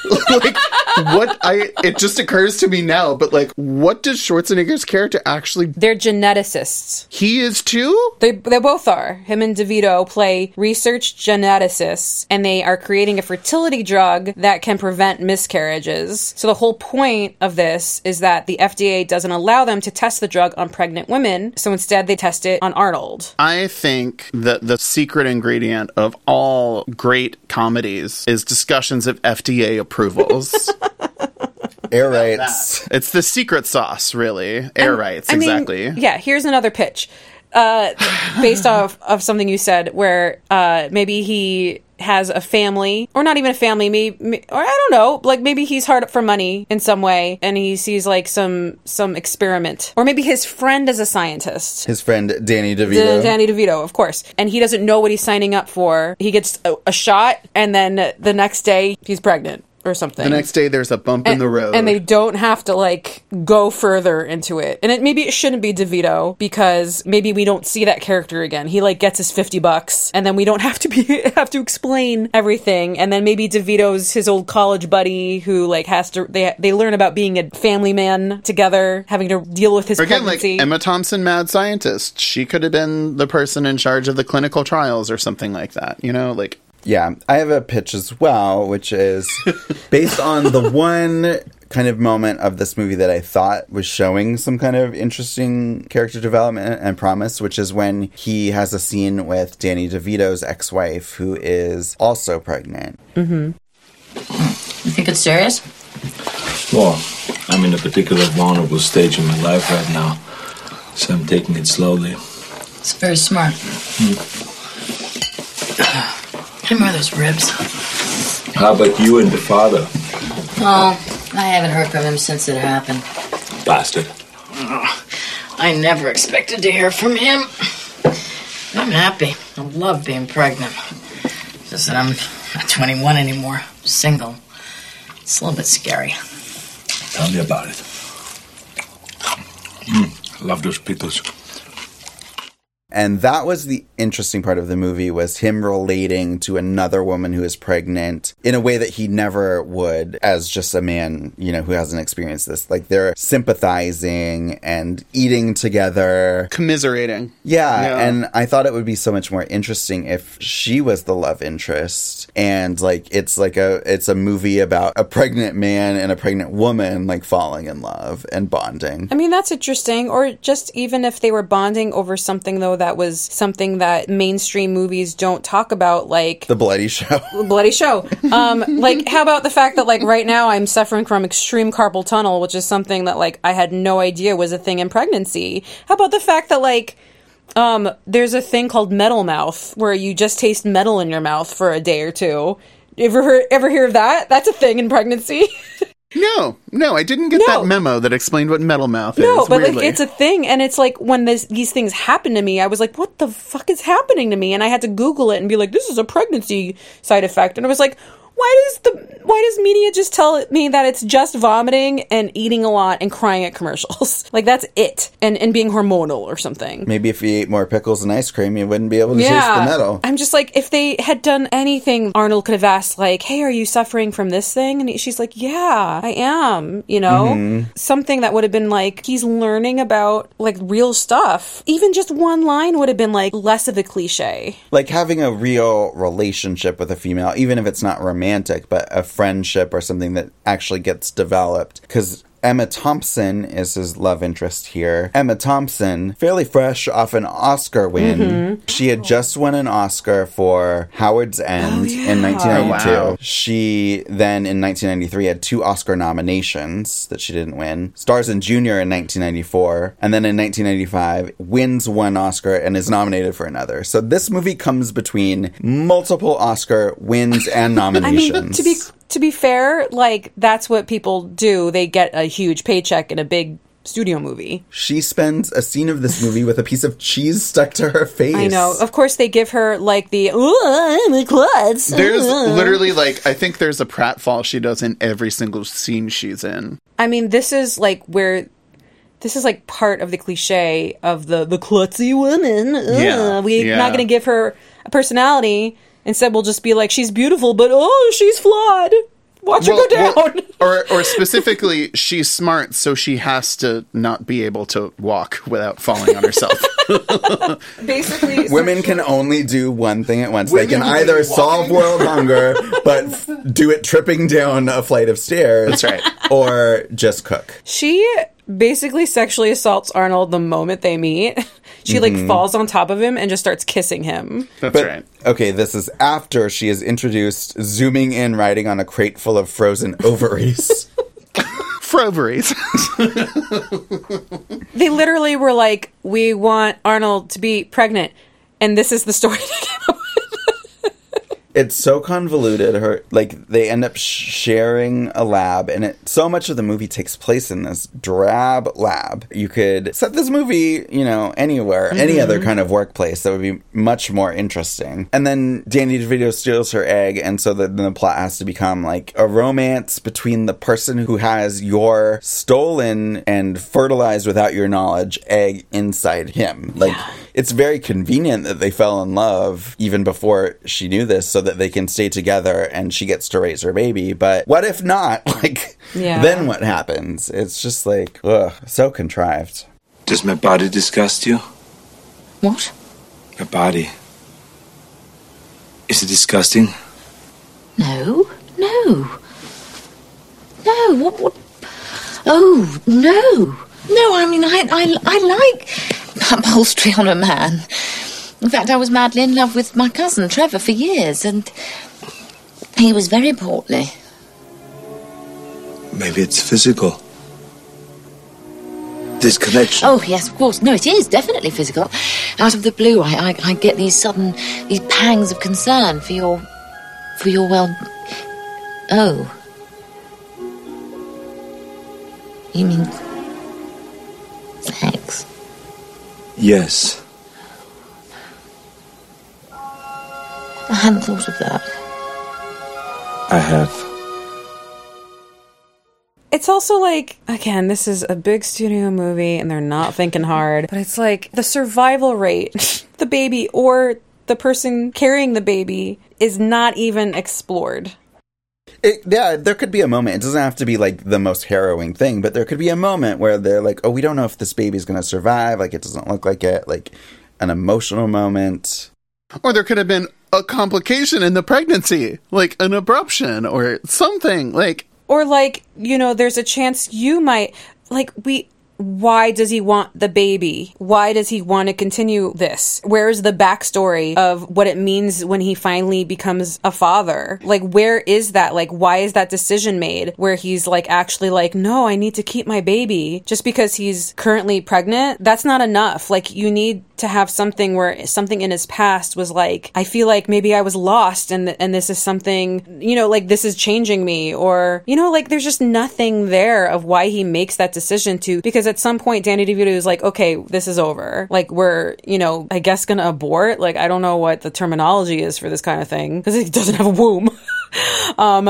like what I it just occurs to me now, but like what does Schwarzenegger's character actually They're geneticists. He is too? They they both are. Him and DeVito play research geneticists and they are creating a fertility drug that can prevent miscarriages. So the whole point of this is that the FDA doesn't allow them to test the drug on pregnant women, so instead they test it on Arnold. I think that the secret ingredient of all great comedies is discussions of FDA approvals. Air rights. It's the secret sauce, really. Air rights, I mean, exactly. yeah, here's another pitch. Uh, based off of something you said, where uh, maybe he has a family, or not even a family, maybe, or I don't know, like maybe he's hard up for money in some way, and he sees like some some experiment, or maybe his friend is a scientist. His friend Danny D- DeVito. Danny DeVito, of course, and he doesn't know what he's signing up for. He gets a, a shot, and then the next day he's pregnant or something. The next day, there's a bump in the road. And they don't have to like go further into it. And it maybe it shouldn't be DeVito because maybe we don't see that character again. He like gets his 50 bucks and then we don't have to be have to explain everything. And then maybe DeVito's his old college buddy who like has to they they learn about being a family man together, having to deal with his Again, pregnancy. like Emma Thompson, mad scientist. She could have been the person in charge of the clinical trials or something like that. You know, like Yeah, I have a pitch as well, which is based on the one kind of moment of this movie that I thought was showing some kind of interesting character development and promise, which is when he has a scene with Danny DeVito's ex-wife, who is also pregnant. Mm-hmm. You think it's serious? Well, I'm in a particular vulnerable stage in my life right now, so I'm taking it slowly. It's very smart. Give me those ribs. How about you and the father, Oh, I haven't heard from him since it happened. bastard? I never expected to hear from him. I'm happy. I love being pregnant. Just that I'm not 21 anymore. I'm single. It's a little bit scary. Tell me about it. Mm, I love those pickles. And that was the interesting part of the movie was him relating to another woman who is pregnant in a way that he never would as just a man, you know, who hasn't experienced this. Like they're sympathizing and eating together. Commiserating. Yeah, Yeah. and I thought it would be so much more interesting if she was the love interest and like it's like a it's a movie about a pregnant man and a pregnant woman like falling in love and bonding. I mean, that's interesting. Or just even if they were bonding over something, though, that was something that mainstream movies don't talk about, like The bloody show. The bloody show. Um, like, how about the fact that, like, right now I'm suffering from extreme carpal tunnel, which is something that, like, I had no idea was a thing in pregnancy. How about the fact that, like, um, there's a thing called metal mouth where you just taste metal in your mouth for a day or two. Ever hear, ever hear of that? That's a thing in pregnancy. No, no, I didn't get that memo that explained what metal mouth No, is. but like it's a thing, and it's like when this, these things happen to me, I was like, "What the fuck is happening to me?" And I had to Google it and be like, "This is a pregnancy side effect," and I was like. Why does the why does media just tell me that it's just vomiting and eating a lot and crying at commercials? like that's it, and and being hormonal or something. Maybe if you ate more pickles and ice cream, you wouldn't be able to taste the metal. I'm just like, if they had done anything, Arnold could have asked, like, hey, are you suffering from this thing? And she's like, yeah, I am, you know? Mhm. Something that would have been like, he's learning about, like, real stuff. Even just one line would have been, like, less of a cliche. Like having a real relationship with a female, even if it's not romantic, but a friendship or something that actually gets developed. Because Emma Thompson is his love interest here. Emma Thompson, fairly fresh off an Oscar win. Mhm. She had just won an Oscar for Howard's End in 1992. Oh, wow. She then in 1993 had two Oscar nominations that she didn't win. Stars in Junior in 1994, and then in 1995 wins one Oscar and is nominated for another. So this movie comes between multiple Oscar wins and I nominations. mean, to be to be fair, like that's what people do. They get a huge paycheck in a big studio movie. she spends a scene of this movie with a piece of cheese stuck to her face. I know. Of course, they give her like the "Ooh, my klutz." There's literally like I think there's a pratfall she does in every single scene she's in. I mean, this is like where this is like part of the cliche of the the klutzy woman. Ugh, Yeah, we're yeah. not going to give her a personality. Instead, we'll just be like, she's beautiful, but oh, she's flawed. Watch her go down. well, or or specifically, she's smart, so she has to not be able to walk without falling on herself. Basically, Women can only do one thing at once. they Women can can either do solve world hunger, but f- do it tripping down a flight of stairs. That's right. Or just cook. she basically sexually assaults Arnold the moment they meet. She like Mhm. falls on top of him and just starts kissing him. That's But- right. Okay, this is after she is introduced zooming in riding on a crate full of frozen ovaries. Froveries. They literally were like, "We want Arnold to be pregnant," and this is the story. They came up it's so convoluted. Her like they end up sharing a lab, and it so much of the movie takes place in this drab lab. You could set this movie, you know, anywhere, any Mhm. other kind of workplace that would be much more interesting. And then Danny DeVito steals her egg, and so then the plot has to become like a romance between the person who has your stolen and fertilized without your knowledge egg inside him. Like it's very convenient that they fell in love even before she knew this so that they can stay together and she gets to raise her baby. But what if not? Like Yeah. then what happens? It's just like ugh, so contrived. Does my body disgust you? What? My body. Is it disgusting? No, no, no. What? What? Oh, no. No, I mean, I, I, I like upholstery on a man. In fact, I was madly in love with my cousin Trevor for years, and he was very portly. Maybe it's physical. This connection. Oh, yes, of course. No, it is definitely physical. Out of the blue, I, I, I get these sudden, these pangs of concern for your, for your well. Oh. You mean sex? Yes. I hadn't thought of that. I have. It's also like, again, this is a big studio movie and they're not thinking hard, but it's like the survival rate, the baby or the person carrying the baby is not even explored. It, yeah, there could be a moment. It doesn't have to be like the most harrowing thing, but there could be a moment where they're like, "Oh, we don't know if this baby's going to survive. Like, it doesn't look like it." Like, an emotional moment. Or there could have been a complication in the pregnancy, like an abruption or something. Like, Or like, you know, there's a chance you might like we why does he want the baby? Why does he want to continue this? Where's the backstory of what it means when he finally becomes a father? Like, where is that? Like, why is that decision made where he's like actually like, no, I need to keep my baby just because he's currently pregnant? That's not enough. Like, you need to have something where something in his past was like, I feel like maybe I was lost and and this is something, you know, like this is changing me or you know, like there's just nothing there of why he makes that decision to because at some point Danny DeVito is like, okay, this is over. Like we're, you know, I guess gonna abort. Like I don't know what the terminology is for this kind of thing because he doesn't have a womb. um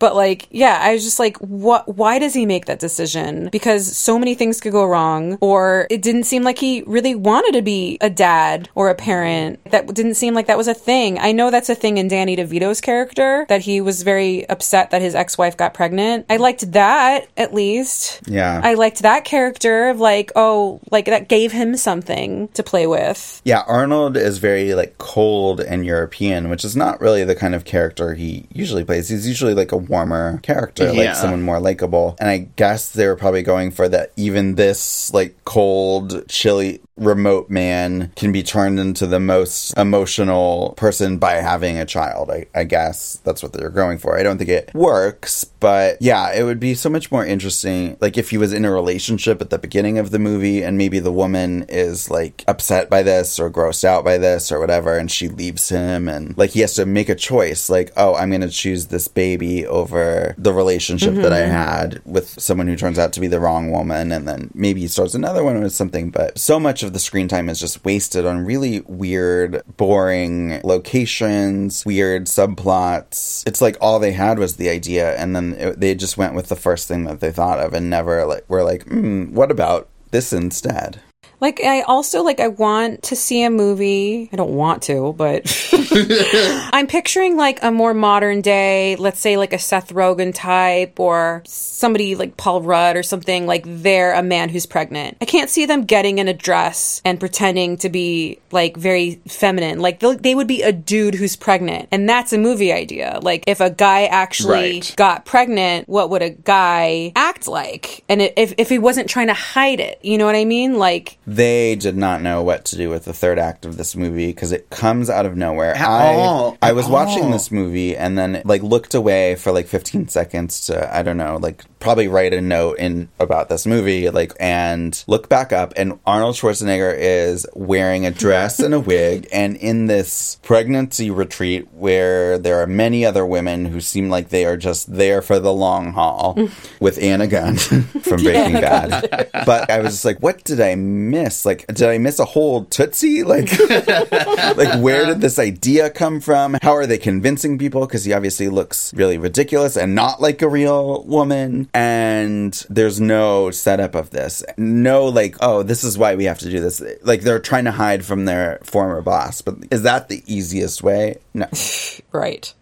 but like yeah i was just like what why does he make that decision? Because so many things could go wrong or it didn't seem like he really wanted to be a dad or a parent. That didn't seem like that was a thing. I know that's a thing in danny devito's character that he was very upset that his ex-wife got pregnant. I liked that at least. Yeah. i liked that character of like oh like that gave him something to play with. Yeah, Arnold is very like cold and European, which is not really the kind of character he usually plays. He's usually like a warmer character, Yeah. like someone more likable. And I guess they were probably going for that even this like cold, chilly remote man can be turned into the most emotional person by having a child. I, I guess that's what they're going for. I don't think it works, but yeah, it would be so much more interesting. Like if he was in a relationship at the beginning of the movie and maybe the woman is like upset by this or grossed out by this or whatever and she leaves him and like he has to make a choice like, oh, I'm going to choose this baby over the relationship that I Mhm. had with someone who turns out to be the wrong woman and then maybe he starts another one with something, but so much of the screen time is just wasted on really weird, boring locations, weird subplots. It's like all they had was the idea, and then it, they just went with the first thing that they thought of, and never like were like, hmm, what about this instead? Like I also like I want to see a movie. I don't want to, but I'm picturing like a more modern day, let's say like a Seth Rogen type or somebody like Paul Rudd or something like they're a man who's pregnant. I can't see them getting in a dress and pretending to be like very feminine. Like they would be a dude who's pregnant. And that's a movie idea. Like if a guy actually Right. got pregnant, what would a guy act like? And if if he wasn't trying to hide it, you know what I mean? Like They did not know what to do with the third act of this movie because it comes out of nowhere. At I all. I was watching this movie and then like looked away for like 15 seconds to I don't know like probably write a note in about this movie like and look back up and Arnold Schwarzenegger is wearing a dress and a wig and in this pregnancy retreat where there are many other women who seem like they are just there for the long haul with Anna Gunn from Breaking. Bad. But I was just like, what did I miss? Like, did I miss a whole Tootsie? Like, like where did this idea come from? How are they convincing people? Because he obviously looks really ridiculous and not like a real woman. And there's no setup of this. No, like, oh, this is why we have to do this. Like, they're trying to hide from their former boss. But is that the easiest way? No. right.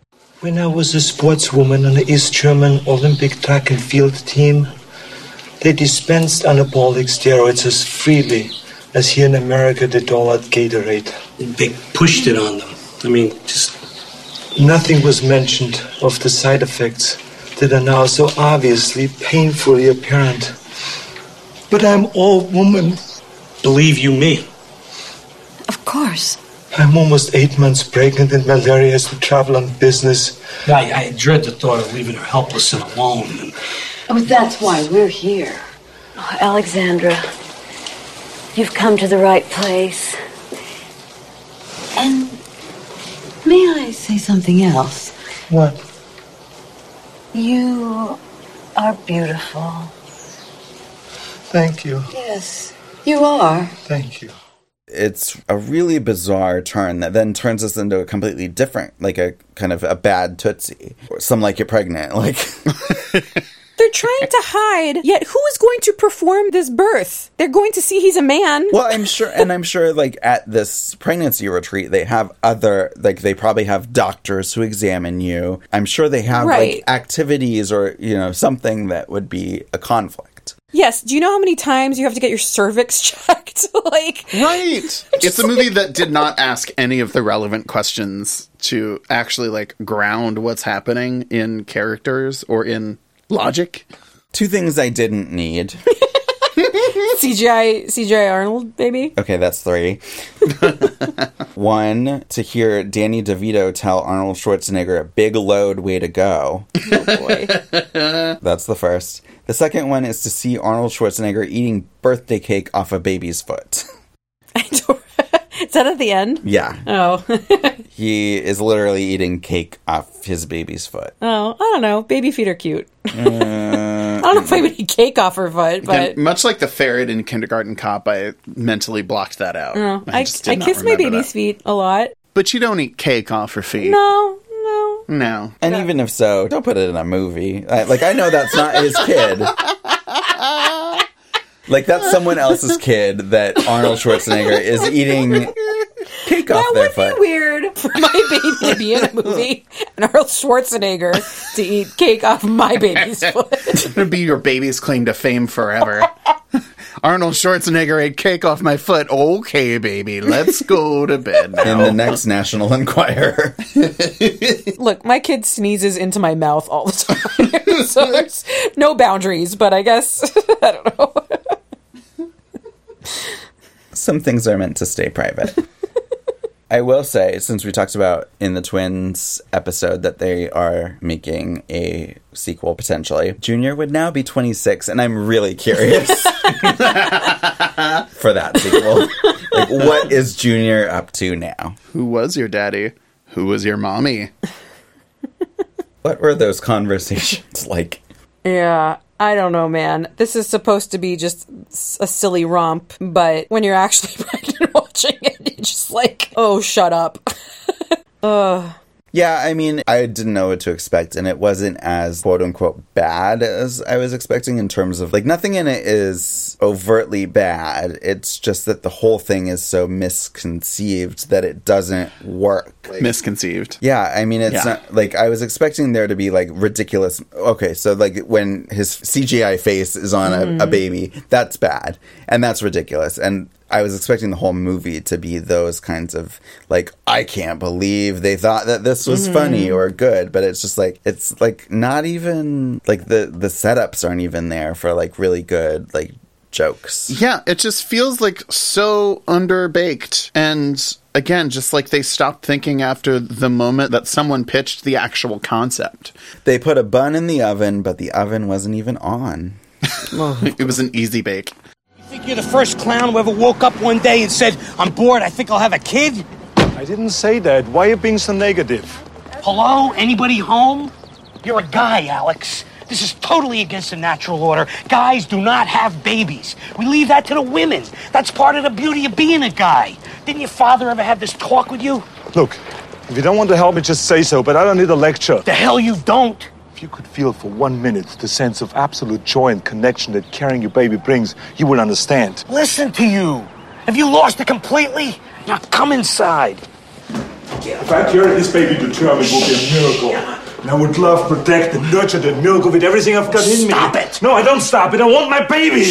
When I was a sportswoman on the East German Olympic track and field team, they dispensed anabolic steroids as freely as here in America they dole out Gatorade. They pushed it on them. I mean, just Nothing was mentioned of the side effects that are now so obviously painfully apparent. But I'm all woman. Believe you me. Of course. I'm almost eight months pregnant, and Valeria has to travel on business. I, I dread the thought of leaving her helpless and alone. Oh, that's why we're here. Oh, Alexandra, you've come to the right place. And may I say something else? What? You are beautiful. Thank you. Yes, you are. Thank you. It's a really bizarre turn that then turns us into a completely different, like a kind of a bad Tootsie. Some like you're pregnant. Like, They're trying to hide, yet who is going to perform this birth? They're going to see he's a man. well, I'm sure, and I'm sure, like at this pregnancy retreat, they have other, like they probably have doctors who examine you. I'm sure they have Right. like activities or you know something that would be a conflict. Yes. Do you know how many times you have to get your cervix checked? like, Right. it's a movie that did not ask any of the relevant questions to actually like ground what's happening in characters or in logic. Two things I didn't need. CGI, CGI Arnold, baby. Okay, that's three. One, to hear Danny DeVito tell Arnold Schwarzenegger, a big load, way to go. Oh boy. That's the first. The second one is to see Arnold Schwarzenegger eating birthday cake off a baby's foot. Is that at the end? Yeah. Oh. He is literally eating cake off his baby's foot. oh, I don't know. Baby feet are cute. Uh, I don't know if I would eat cake off her foot, but Again, much like the ferret in Kindergarten Cop, I mentally blocked that out. Oh, I, just did I not kiss my remember baby's that. feet a lot. But you don't eat cake off her feet. No, no. No. And even if so, don't put it in a movie. I, like, I know that's not his kid. Like, that's someone else's kid that Arnold Schwarzenegger is eating cake off That their foot. That would be weird for my baby to be in a movie and Arnold Schwarzenegger to eat cake off my baby's foot. It's gonna be your baby's claim to fame forever. Arnold Schwarzenegger ate cake off my foot. Okay, baby, let's go to bed now. In the next National Enquirer. Look, my kid sneezes into my mouth all the time, so there's no boundaries. But I guess I don't know. Some things are meant to stay private. I will say, since we talked about in the Twins episode that they are making a sequel potentially, Junior would now be 26, and I'm really curious for that sequel. Like, what is Junior up to now? Who was your daddy? Who was your mommy? What were those conversations like? Yeah, I don't know, man. This is supposed to be just a silly romp, but when you're actually watching it, you're just like, oh, shut up. Ugh. Yeah, I mean, I didn't know what to expect, and it wasn't as quote unquote bad as I was expecting in terms of like nothing in it is overtly bad. It's just that the whole thing is so misconceived that it doesn't work. Misconceived. Yeah, I mean, it's Yeah. not like I was expecting there to be like ridiculous. Okay, so like when his CGI face is on a, a Mm. baby, that's bad and that's ridiculous. And I was expecting the whole movie to be those kinds of like, I can't believe they thought that this was Mhm. funny or good, but it's just like it's like not even like the the setups aren't even there for like really good like jokes. Yeah, it just feels like so underbaked. And again, just like they stopped thinking after the moment that someone pitched the actual concept. They put a bun in the oven, but the oven wasn't even on. it was an easy bake. Think you're the first clown who ever woke up one day and said, I'm bored, I think I'll have a kid? I didn't say that. Why are you being so negative? Hello? Anybody home? You're a guy, Alex. This is totally against the natural order. Guys do not have babies. We leave that to the women. That's part of the beauty of being a guy. Didn't your father ever have this talk with you? Look, if you don't want to help me, just say so, but I don't need a lecture. The hell you don't. If you could feel for one minute the sense of absolute joy and connection that carrying your baby brings, you would understand. Listen to you. Have you lost it completely? Now come inside. If I carry this baby to term, it would be a miracle. And I would love, protect, and nurture that miracle with everything I've got in me. Stop it! No, I don't stop it. I want my baby.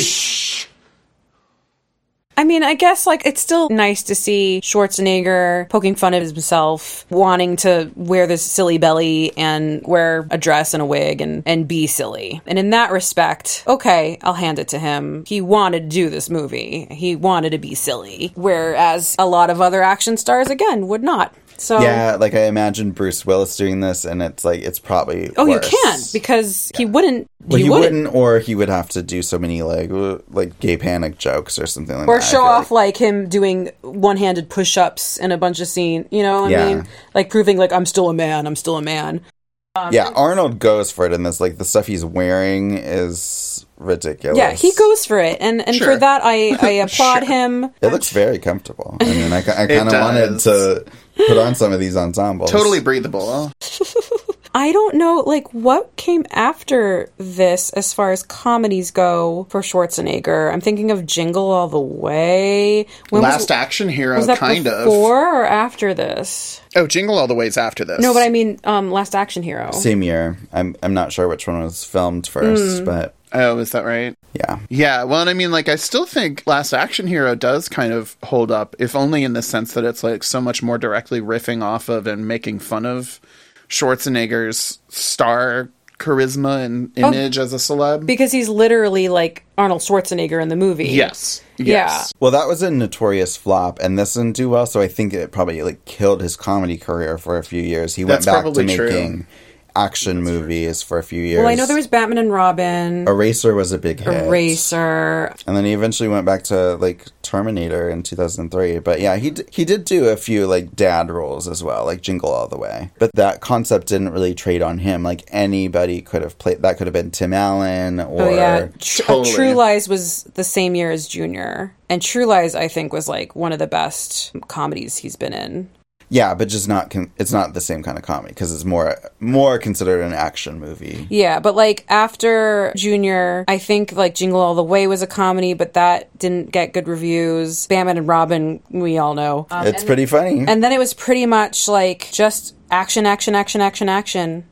I mean, I guess like it's still nice to see Schwarzenegger poking fun at himself, wanting to wear this silly belly and wear a dress and a wig and, and be silly. And in that respect, okay, I'll hand it to him. He wanted to do this movie. He wanted to be silly. Whereas a lot of other action stars, again, would not. So Yeah, like I imagine Bruce Willis doing this, and it's like it's probably Oh, worse. you can't because he wouldn't. Well, he, he, wouldn't. wouldn't, or he would have to do so many like like gay panic jokes or something like or that. I show off like, him doing one-handed push-ups in a bunch of scene. You know what Yeah. I mean? Like proving like I'm still a man. I'm still a man. like- yeah, Arnold goes for it in this. Like the stuff he's wearing is ridiculous. Yeah, he goes for it, and and Sure. for that I I applaud him. It looks very comfortable. I mean, I, I kind of wanted to put on some of these ensembles. Totally breathable. I don't know, like what came after this as far as comedies go for Schwarzenegger. I'm thinking of Jingle All the Way. When was- Last Action Hero, was that kind of. before or after this? Oh, Jingle All the Way's after this. No, but I mean, um, Last Action Hero. Same year. I'm I'm not sure which one was filmed first, Mm. but Oh, is that right? yeah. Yeah, well, and I mean, like, I still think Last Action Hero does kind of hold up, if only in the sense that it's like so much more directly riffing off of and making fun of Schwarzenegger's star charisma and Oh. image as a celeb. Because he's literally like Arnold Schwarzenegger in the movie. Yes. Yeah. Well, that was a notorious flop, and this didn't do well. So I think it probably like killed his comedy career for a few years. He That's went back to making true. Action movies for a few years. Well, I know there was Batman and Robin, Eraser was a big hit. Eraser. And then he eventually went back to like Terminator in 2003. But yeah, he d- he did do a few like dad roles as well, like Jingle All the Way. But that concept didn't really trade on him. Like anybody could have played that could have been Tim Allen or oh yeah, Tr- uh, True Lies was the same year as Junior, and True Lies I think was like one of the best comedies he's been in. Yeah, but just not con- it's not the same kind of comedy because it's more more considered an action movie. Yeah, but like after Junior, I think like Jingle All the Way was a comedy, but that didn't get good reviews. Batman and Robin, we all know. Um, it's pretty funny. And then it was pretty much like just action, action, action, action, action.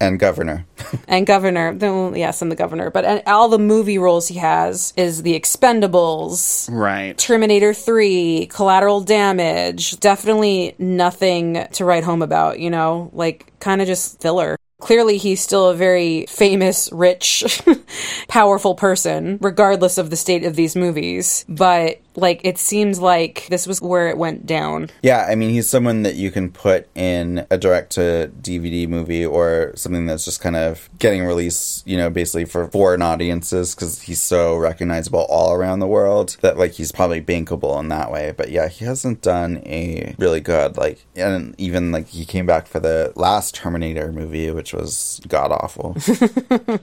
And Governor. And Governor, well, yes, and the Governor, but all the movie roles he has is The Expendables, Right. Terminator 3, Collateral Damage. Definitely nothing to write home about, you know? Like, kind of just filler. Clearly, he's still a very famous, rich, powerful person, regardless of the state of these movies. But, like, it seems like this was where it went down. Yeah, I mean, he's someone that you can put in a direct to DVD movie or something that's just kind of getting released, you know, basically for foreign audiences because he's so recognizable all around the world that, like, he's probably bankable in that way. But yeah, he hasn't done a really good, like, and even, like, he came back for the last Terminator movie, which was god awful.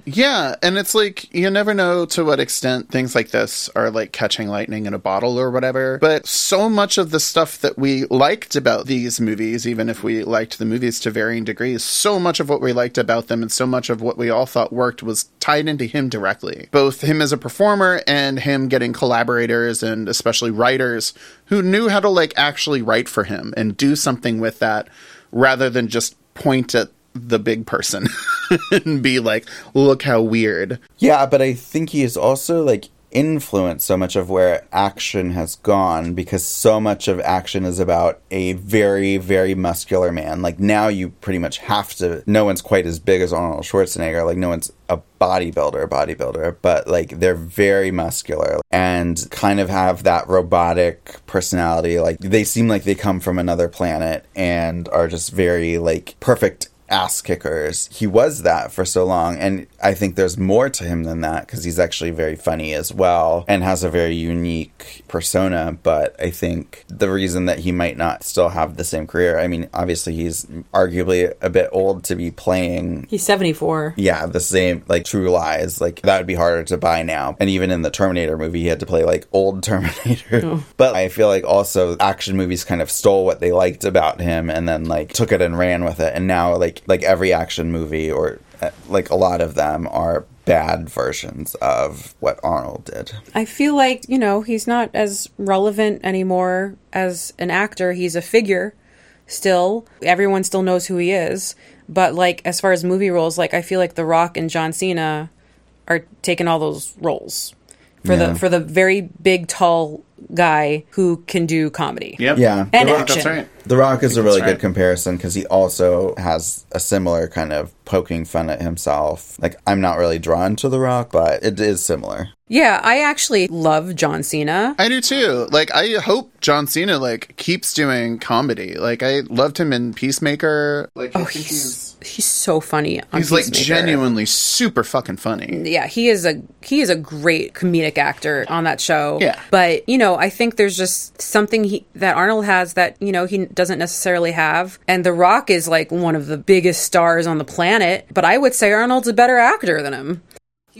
Yeah, and it's like you never know to what extent things like this are like catching lightning in a bottle or whatever. But so much of the stuff that we liked about these movies, even if we liked the movies to varying degrees, so much of what we liked about them and so much of what we all thought worked was tied into him directly. Both him as a performer and him getting collaborators and especially writers who knew how to like actually write for him and do something with that rather than just point at the big person and be like, look how weird. Yeah, but I think he is also like influenced so much of where action has gone because so much of action is about a very, very muscular man. Like now you pretty much have to no one's quite as big as Arnold Schwarzenegger. Like no one's a bodybuilder, bodybuilder, but like they're very muscular and kind of have that robotic personality. Like they seem like they come from another planet and are just very like perfect ass kickers. He was that for so long, and I think there's more to him than that because he's actually very funny as well and has a very unique persona. But I think the reason that he might not still have the same career, I mean, obviously he's arguably a bit old to be playing. He's 74. Yeah, the same like True Lies. Like that would be harder to buy now. And even in the Terminator movie, he had to play like old Terminator. Oh. But I feel like also action movies kind of stole what they liked about him and then like took it and ran with it. And now like like every action movie or uh, like a lot of them are bad versions of what Arnold did. I feel like, you know, he's not as relevant anymore as an actor. He's a figure still. Everyone still knows who he is. But, like, as far as movie roles, like, I feel like The Rock and John Cena are taking all those roles. for Yeah. the for the very big tall guy who can do comedy. Yeah. And The Rock- action. The Rock is a really right. good comparison because he also has a similar kind of poking fun at himself. Like, I'm not really drawn to The Rock, but it is similar. Yeah, I actually love John Cena. I do too. Like I hope John Cena like keeps doing comedy. Like I loved him in Peacemaker. Like Oh, think he's he's so funny. He's like genuinely super fucking funny. yeah he is a he is a great comedic actor on that show Yeah. but you know i think there's just something he, that arnold has that you know he doesn't necessarily have and the rock is like one of the biggest stars on the planet but i would say arnold's a better actor than him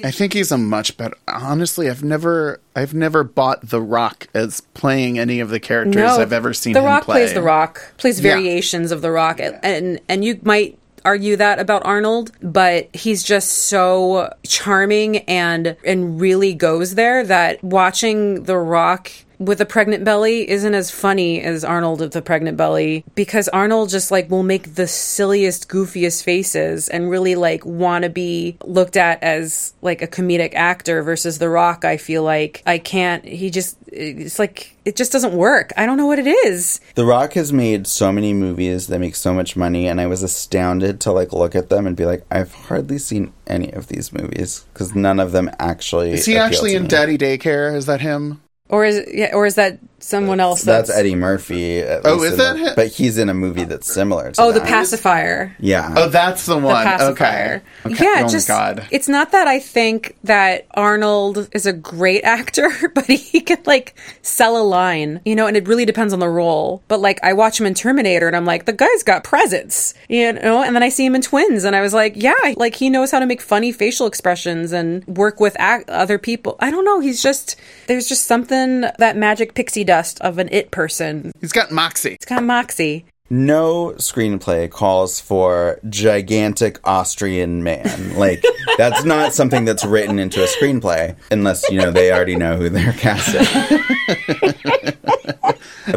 I think he's a much better. Honestly, I've never, I've never bought The Rock as playing any of the characters I've ever seen. the him rock play. plays the rock plays Yeah. variations of the rock and and you might argue that about Arnold but he's just so charming and and really goes there that watching the rock with a pregnant belly isn't as funny as Arnold with a pregnant belly because Arnold just like will make the silliest goofiest faces and really like want to be looked at as like a comedic actor versus the rock I feel like I can't he just it's like it just doesn't work I don't know what it is The Rock has made so many movies that make so much money, and I was astounded to like look at them and be like, I've hardly seen any of these movies because none of them actually. Is he actually to in me. Daddy Daycare? Is that him? Or is yeah, or is that someone else? That's Eddie Murphy. at Oh, is in that the- him? But he's in a movie that's similar to Oh, the that. Oh the Pacifier. Yeah. Oh, that's the one. The one. pacifier. Okay. okay. Yeah, oh just my god. it's not that I think that Arnold is a great actor, but he can like sell a line, you know, and it really depends on the role. But like I watch him in Terminator and I'm like, the guy's got presence, you know, and then I see him in Twins and I was like, yeah, like he knows how to make funny facial expressions and work with ac- other people. I don't know, he's just there's just something that magic pixie dust of an it person. He's got moxie. It's got moxie. No screenplay calls for gigantic Austrian man. Like that's not something that's written into a screenplay unless you know they already know who they're casting.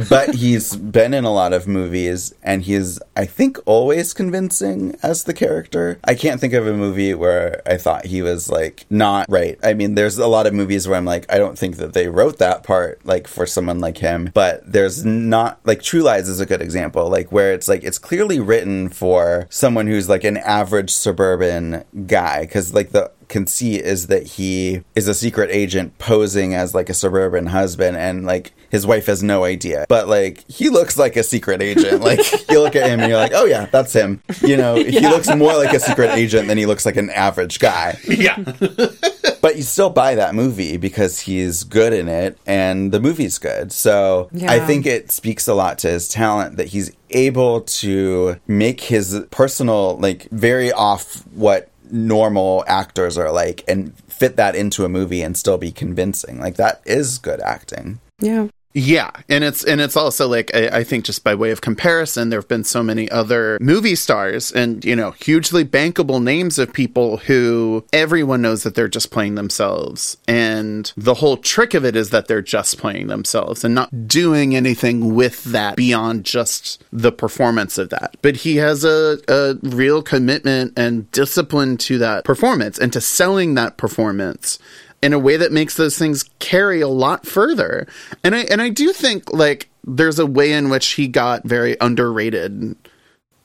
but he's been in a lot of movies and he's I think always convincing as the character. I can't think of a movie where I thought he was like not right. I mean there's a lot of movies where I'm like I don't think that they wrote that part like for someone like him, but there's not like True Lies is a good example like where it's like it's clearly written for someone who's like an average suburban guy cuz like the conceit is that he is a secret agent posing as like a suburban husband and like his wife has no idea but like he looks like a secret agent like you look at him and you're like oh yeah that's him you know he looks more like a secret agent than he looks like an average guy Yeah. but you still buy that movie because he's good in it and the movie's good. So Yeah. I think it speaks a lot to his talent that he's able to make his personal, like, very off what normal actors are like and fit that into a movie and still be convincing. Like, that is good acting. Yeah. Yeah, and it's and it's also like I, I think just by way of comparison, there have been so many other movie stars and you know hugely bankable names of people who everyone knows that they're just playing themselves, and the whole trick of it is that they're just playing themselves and not doing anything with that beyond just the performance of that. But he has a, a real commitment and discipline to that performance and to selling that performance in a way that makes those things carry a lot further. And I and I do think like there's a way in which he got very underrated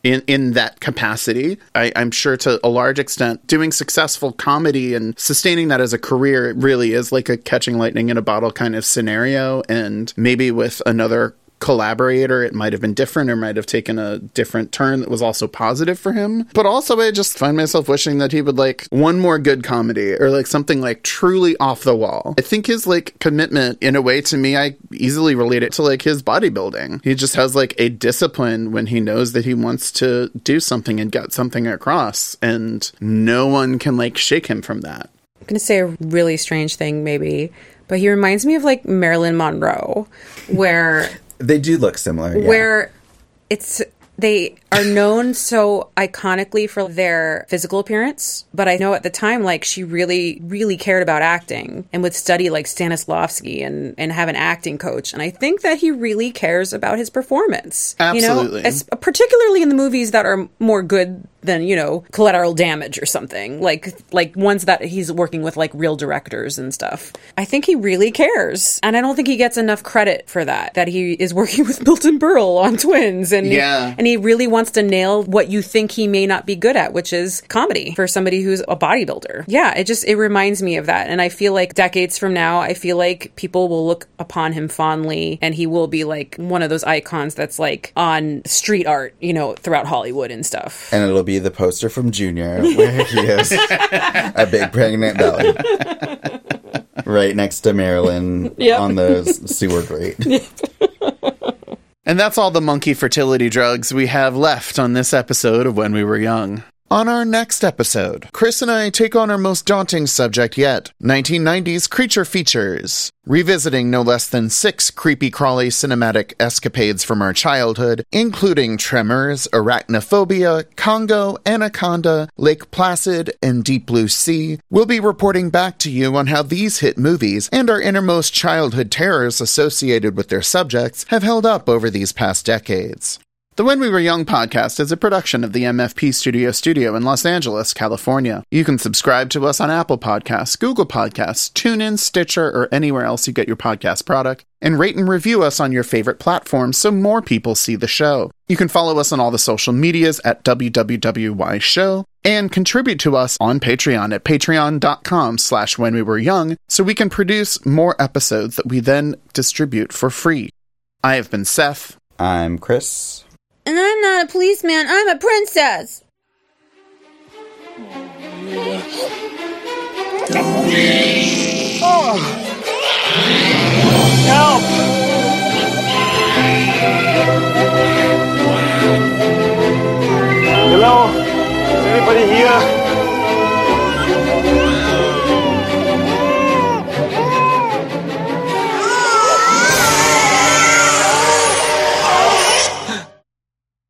in in that capacity. I, I'm sure to a large extent doing successful comedy and sustaining that as a career really is like a catching lightning in a bottle kind of scenario. And maybe with another collaborator it might have been different or might have taken a different turn that was also positive for him. But also i just find myself wishing that he would like one more good comedy or like something like truly off the wall. I think his like commitment in a way to me i easily relate it to like his bodybuilding. He just has like a discipline when he knows that he wants to do something and get something across and no one can like shake him from that. I'm going to say a really strange thing, maybe, but he reminds me of like Marilyn Monroe, where They do look similar. yeah. where it's they are known so iconically for their physical appearance, but I know at the time, like, she really, really cared about acting and would study like Stanislavski and, and have an acting coach. And I think that he really cares about his performance. Absolutely. You know, as, particularly in the movies that are more good than, you know, collateral damage or something. Like, like ones that he's working with like real directors and stuff. I think he really cares. And I don't think he gets enough credit for that, that he is working with Milton Berle on Twins. And, Yeah. and he really wants to nail what you think he may not be good at, which is comedy for somebody who's a bodybuilder. Yeah, it just it reminds me of that. And I feel like decades from now, I feel like people will look upon him fondly and he will be like one of those icons that's like on street art, you know, throughout Hollywood and stuff. And it'll be the poster from Junior where he has a big pregnant belly. Right next to Marilyn Yep. on the sewer grate. And that's all the monkey fertility drugs we have left on this episode of When We Were Young. On our next episode, Chris and I take on our most daunting subject yet 1990s creature features. Revisiting no less than six creepy crawly cinematic escapades from our childhood, including Tremors, Arachnophobia, Congo, Anaconda, Lake Placid, and Deep Blue Sea, we'll be reporting back to you on how these hit movies and our innermost childhood terrors associated with their subjects have held up over these past decades. The When We Were Young podcast is a production of the MFP Studio Studio in Los Angeles, California. You can subscribe to us on Apple Podcasts, Google Podcasts, TuneIn, Stitcher, or anywhere else you get your podcast product, and rate and review us on your favorite platform so more people see the show. You can follow us on all the social medias at WWWY Show and contribute to us on Patreon at patreon.com slash when we were young so we can produce more episodes that we then distribute for free. I have been Seth. I'm Chris. And I'm not a policeman, I'm a princess! Oh. Help! Hello? Is anybody here?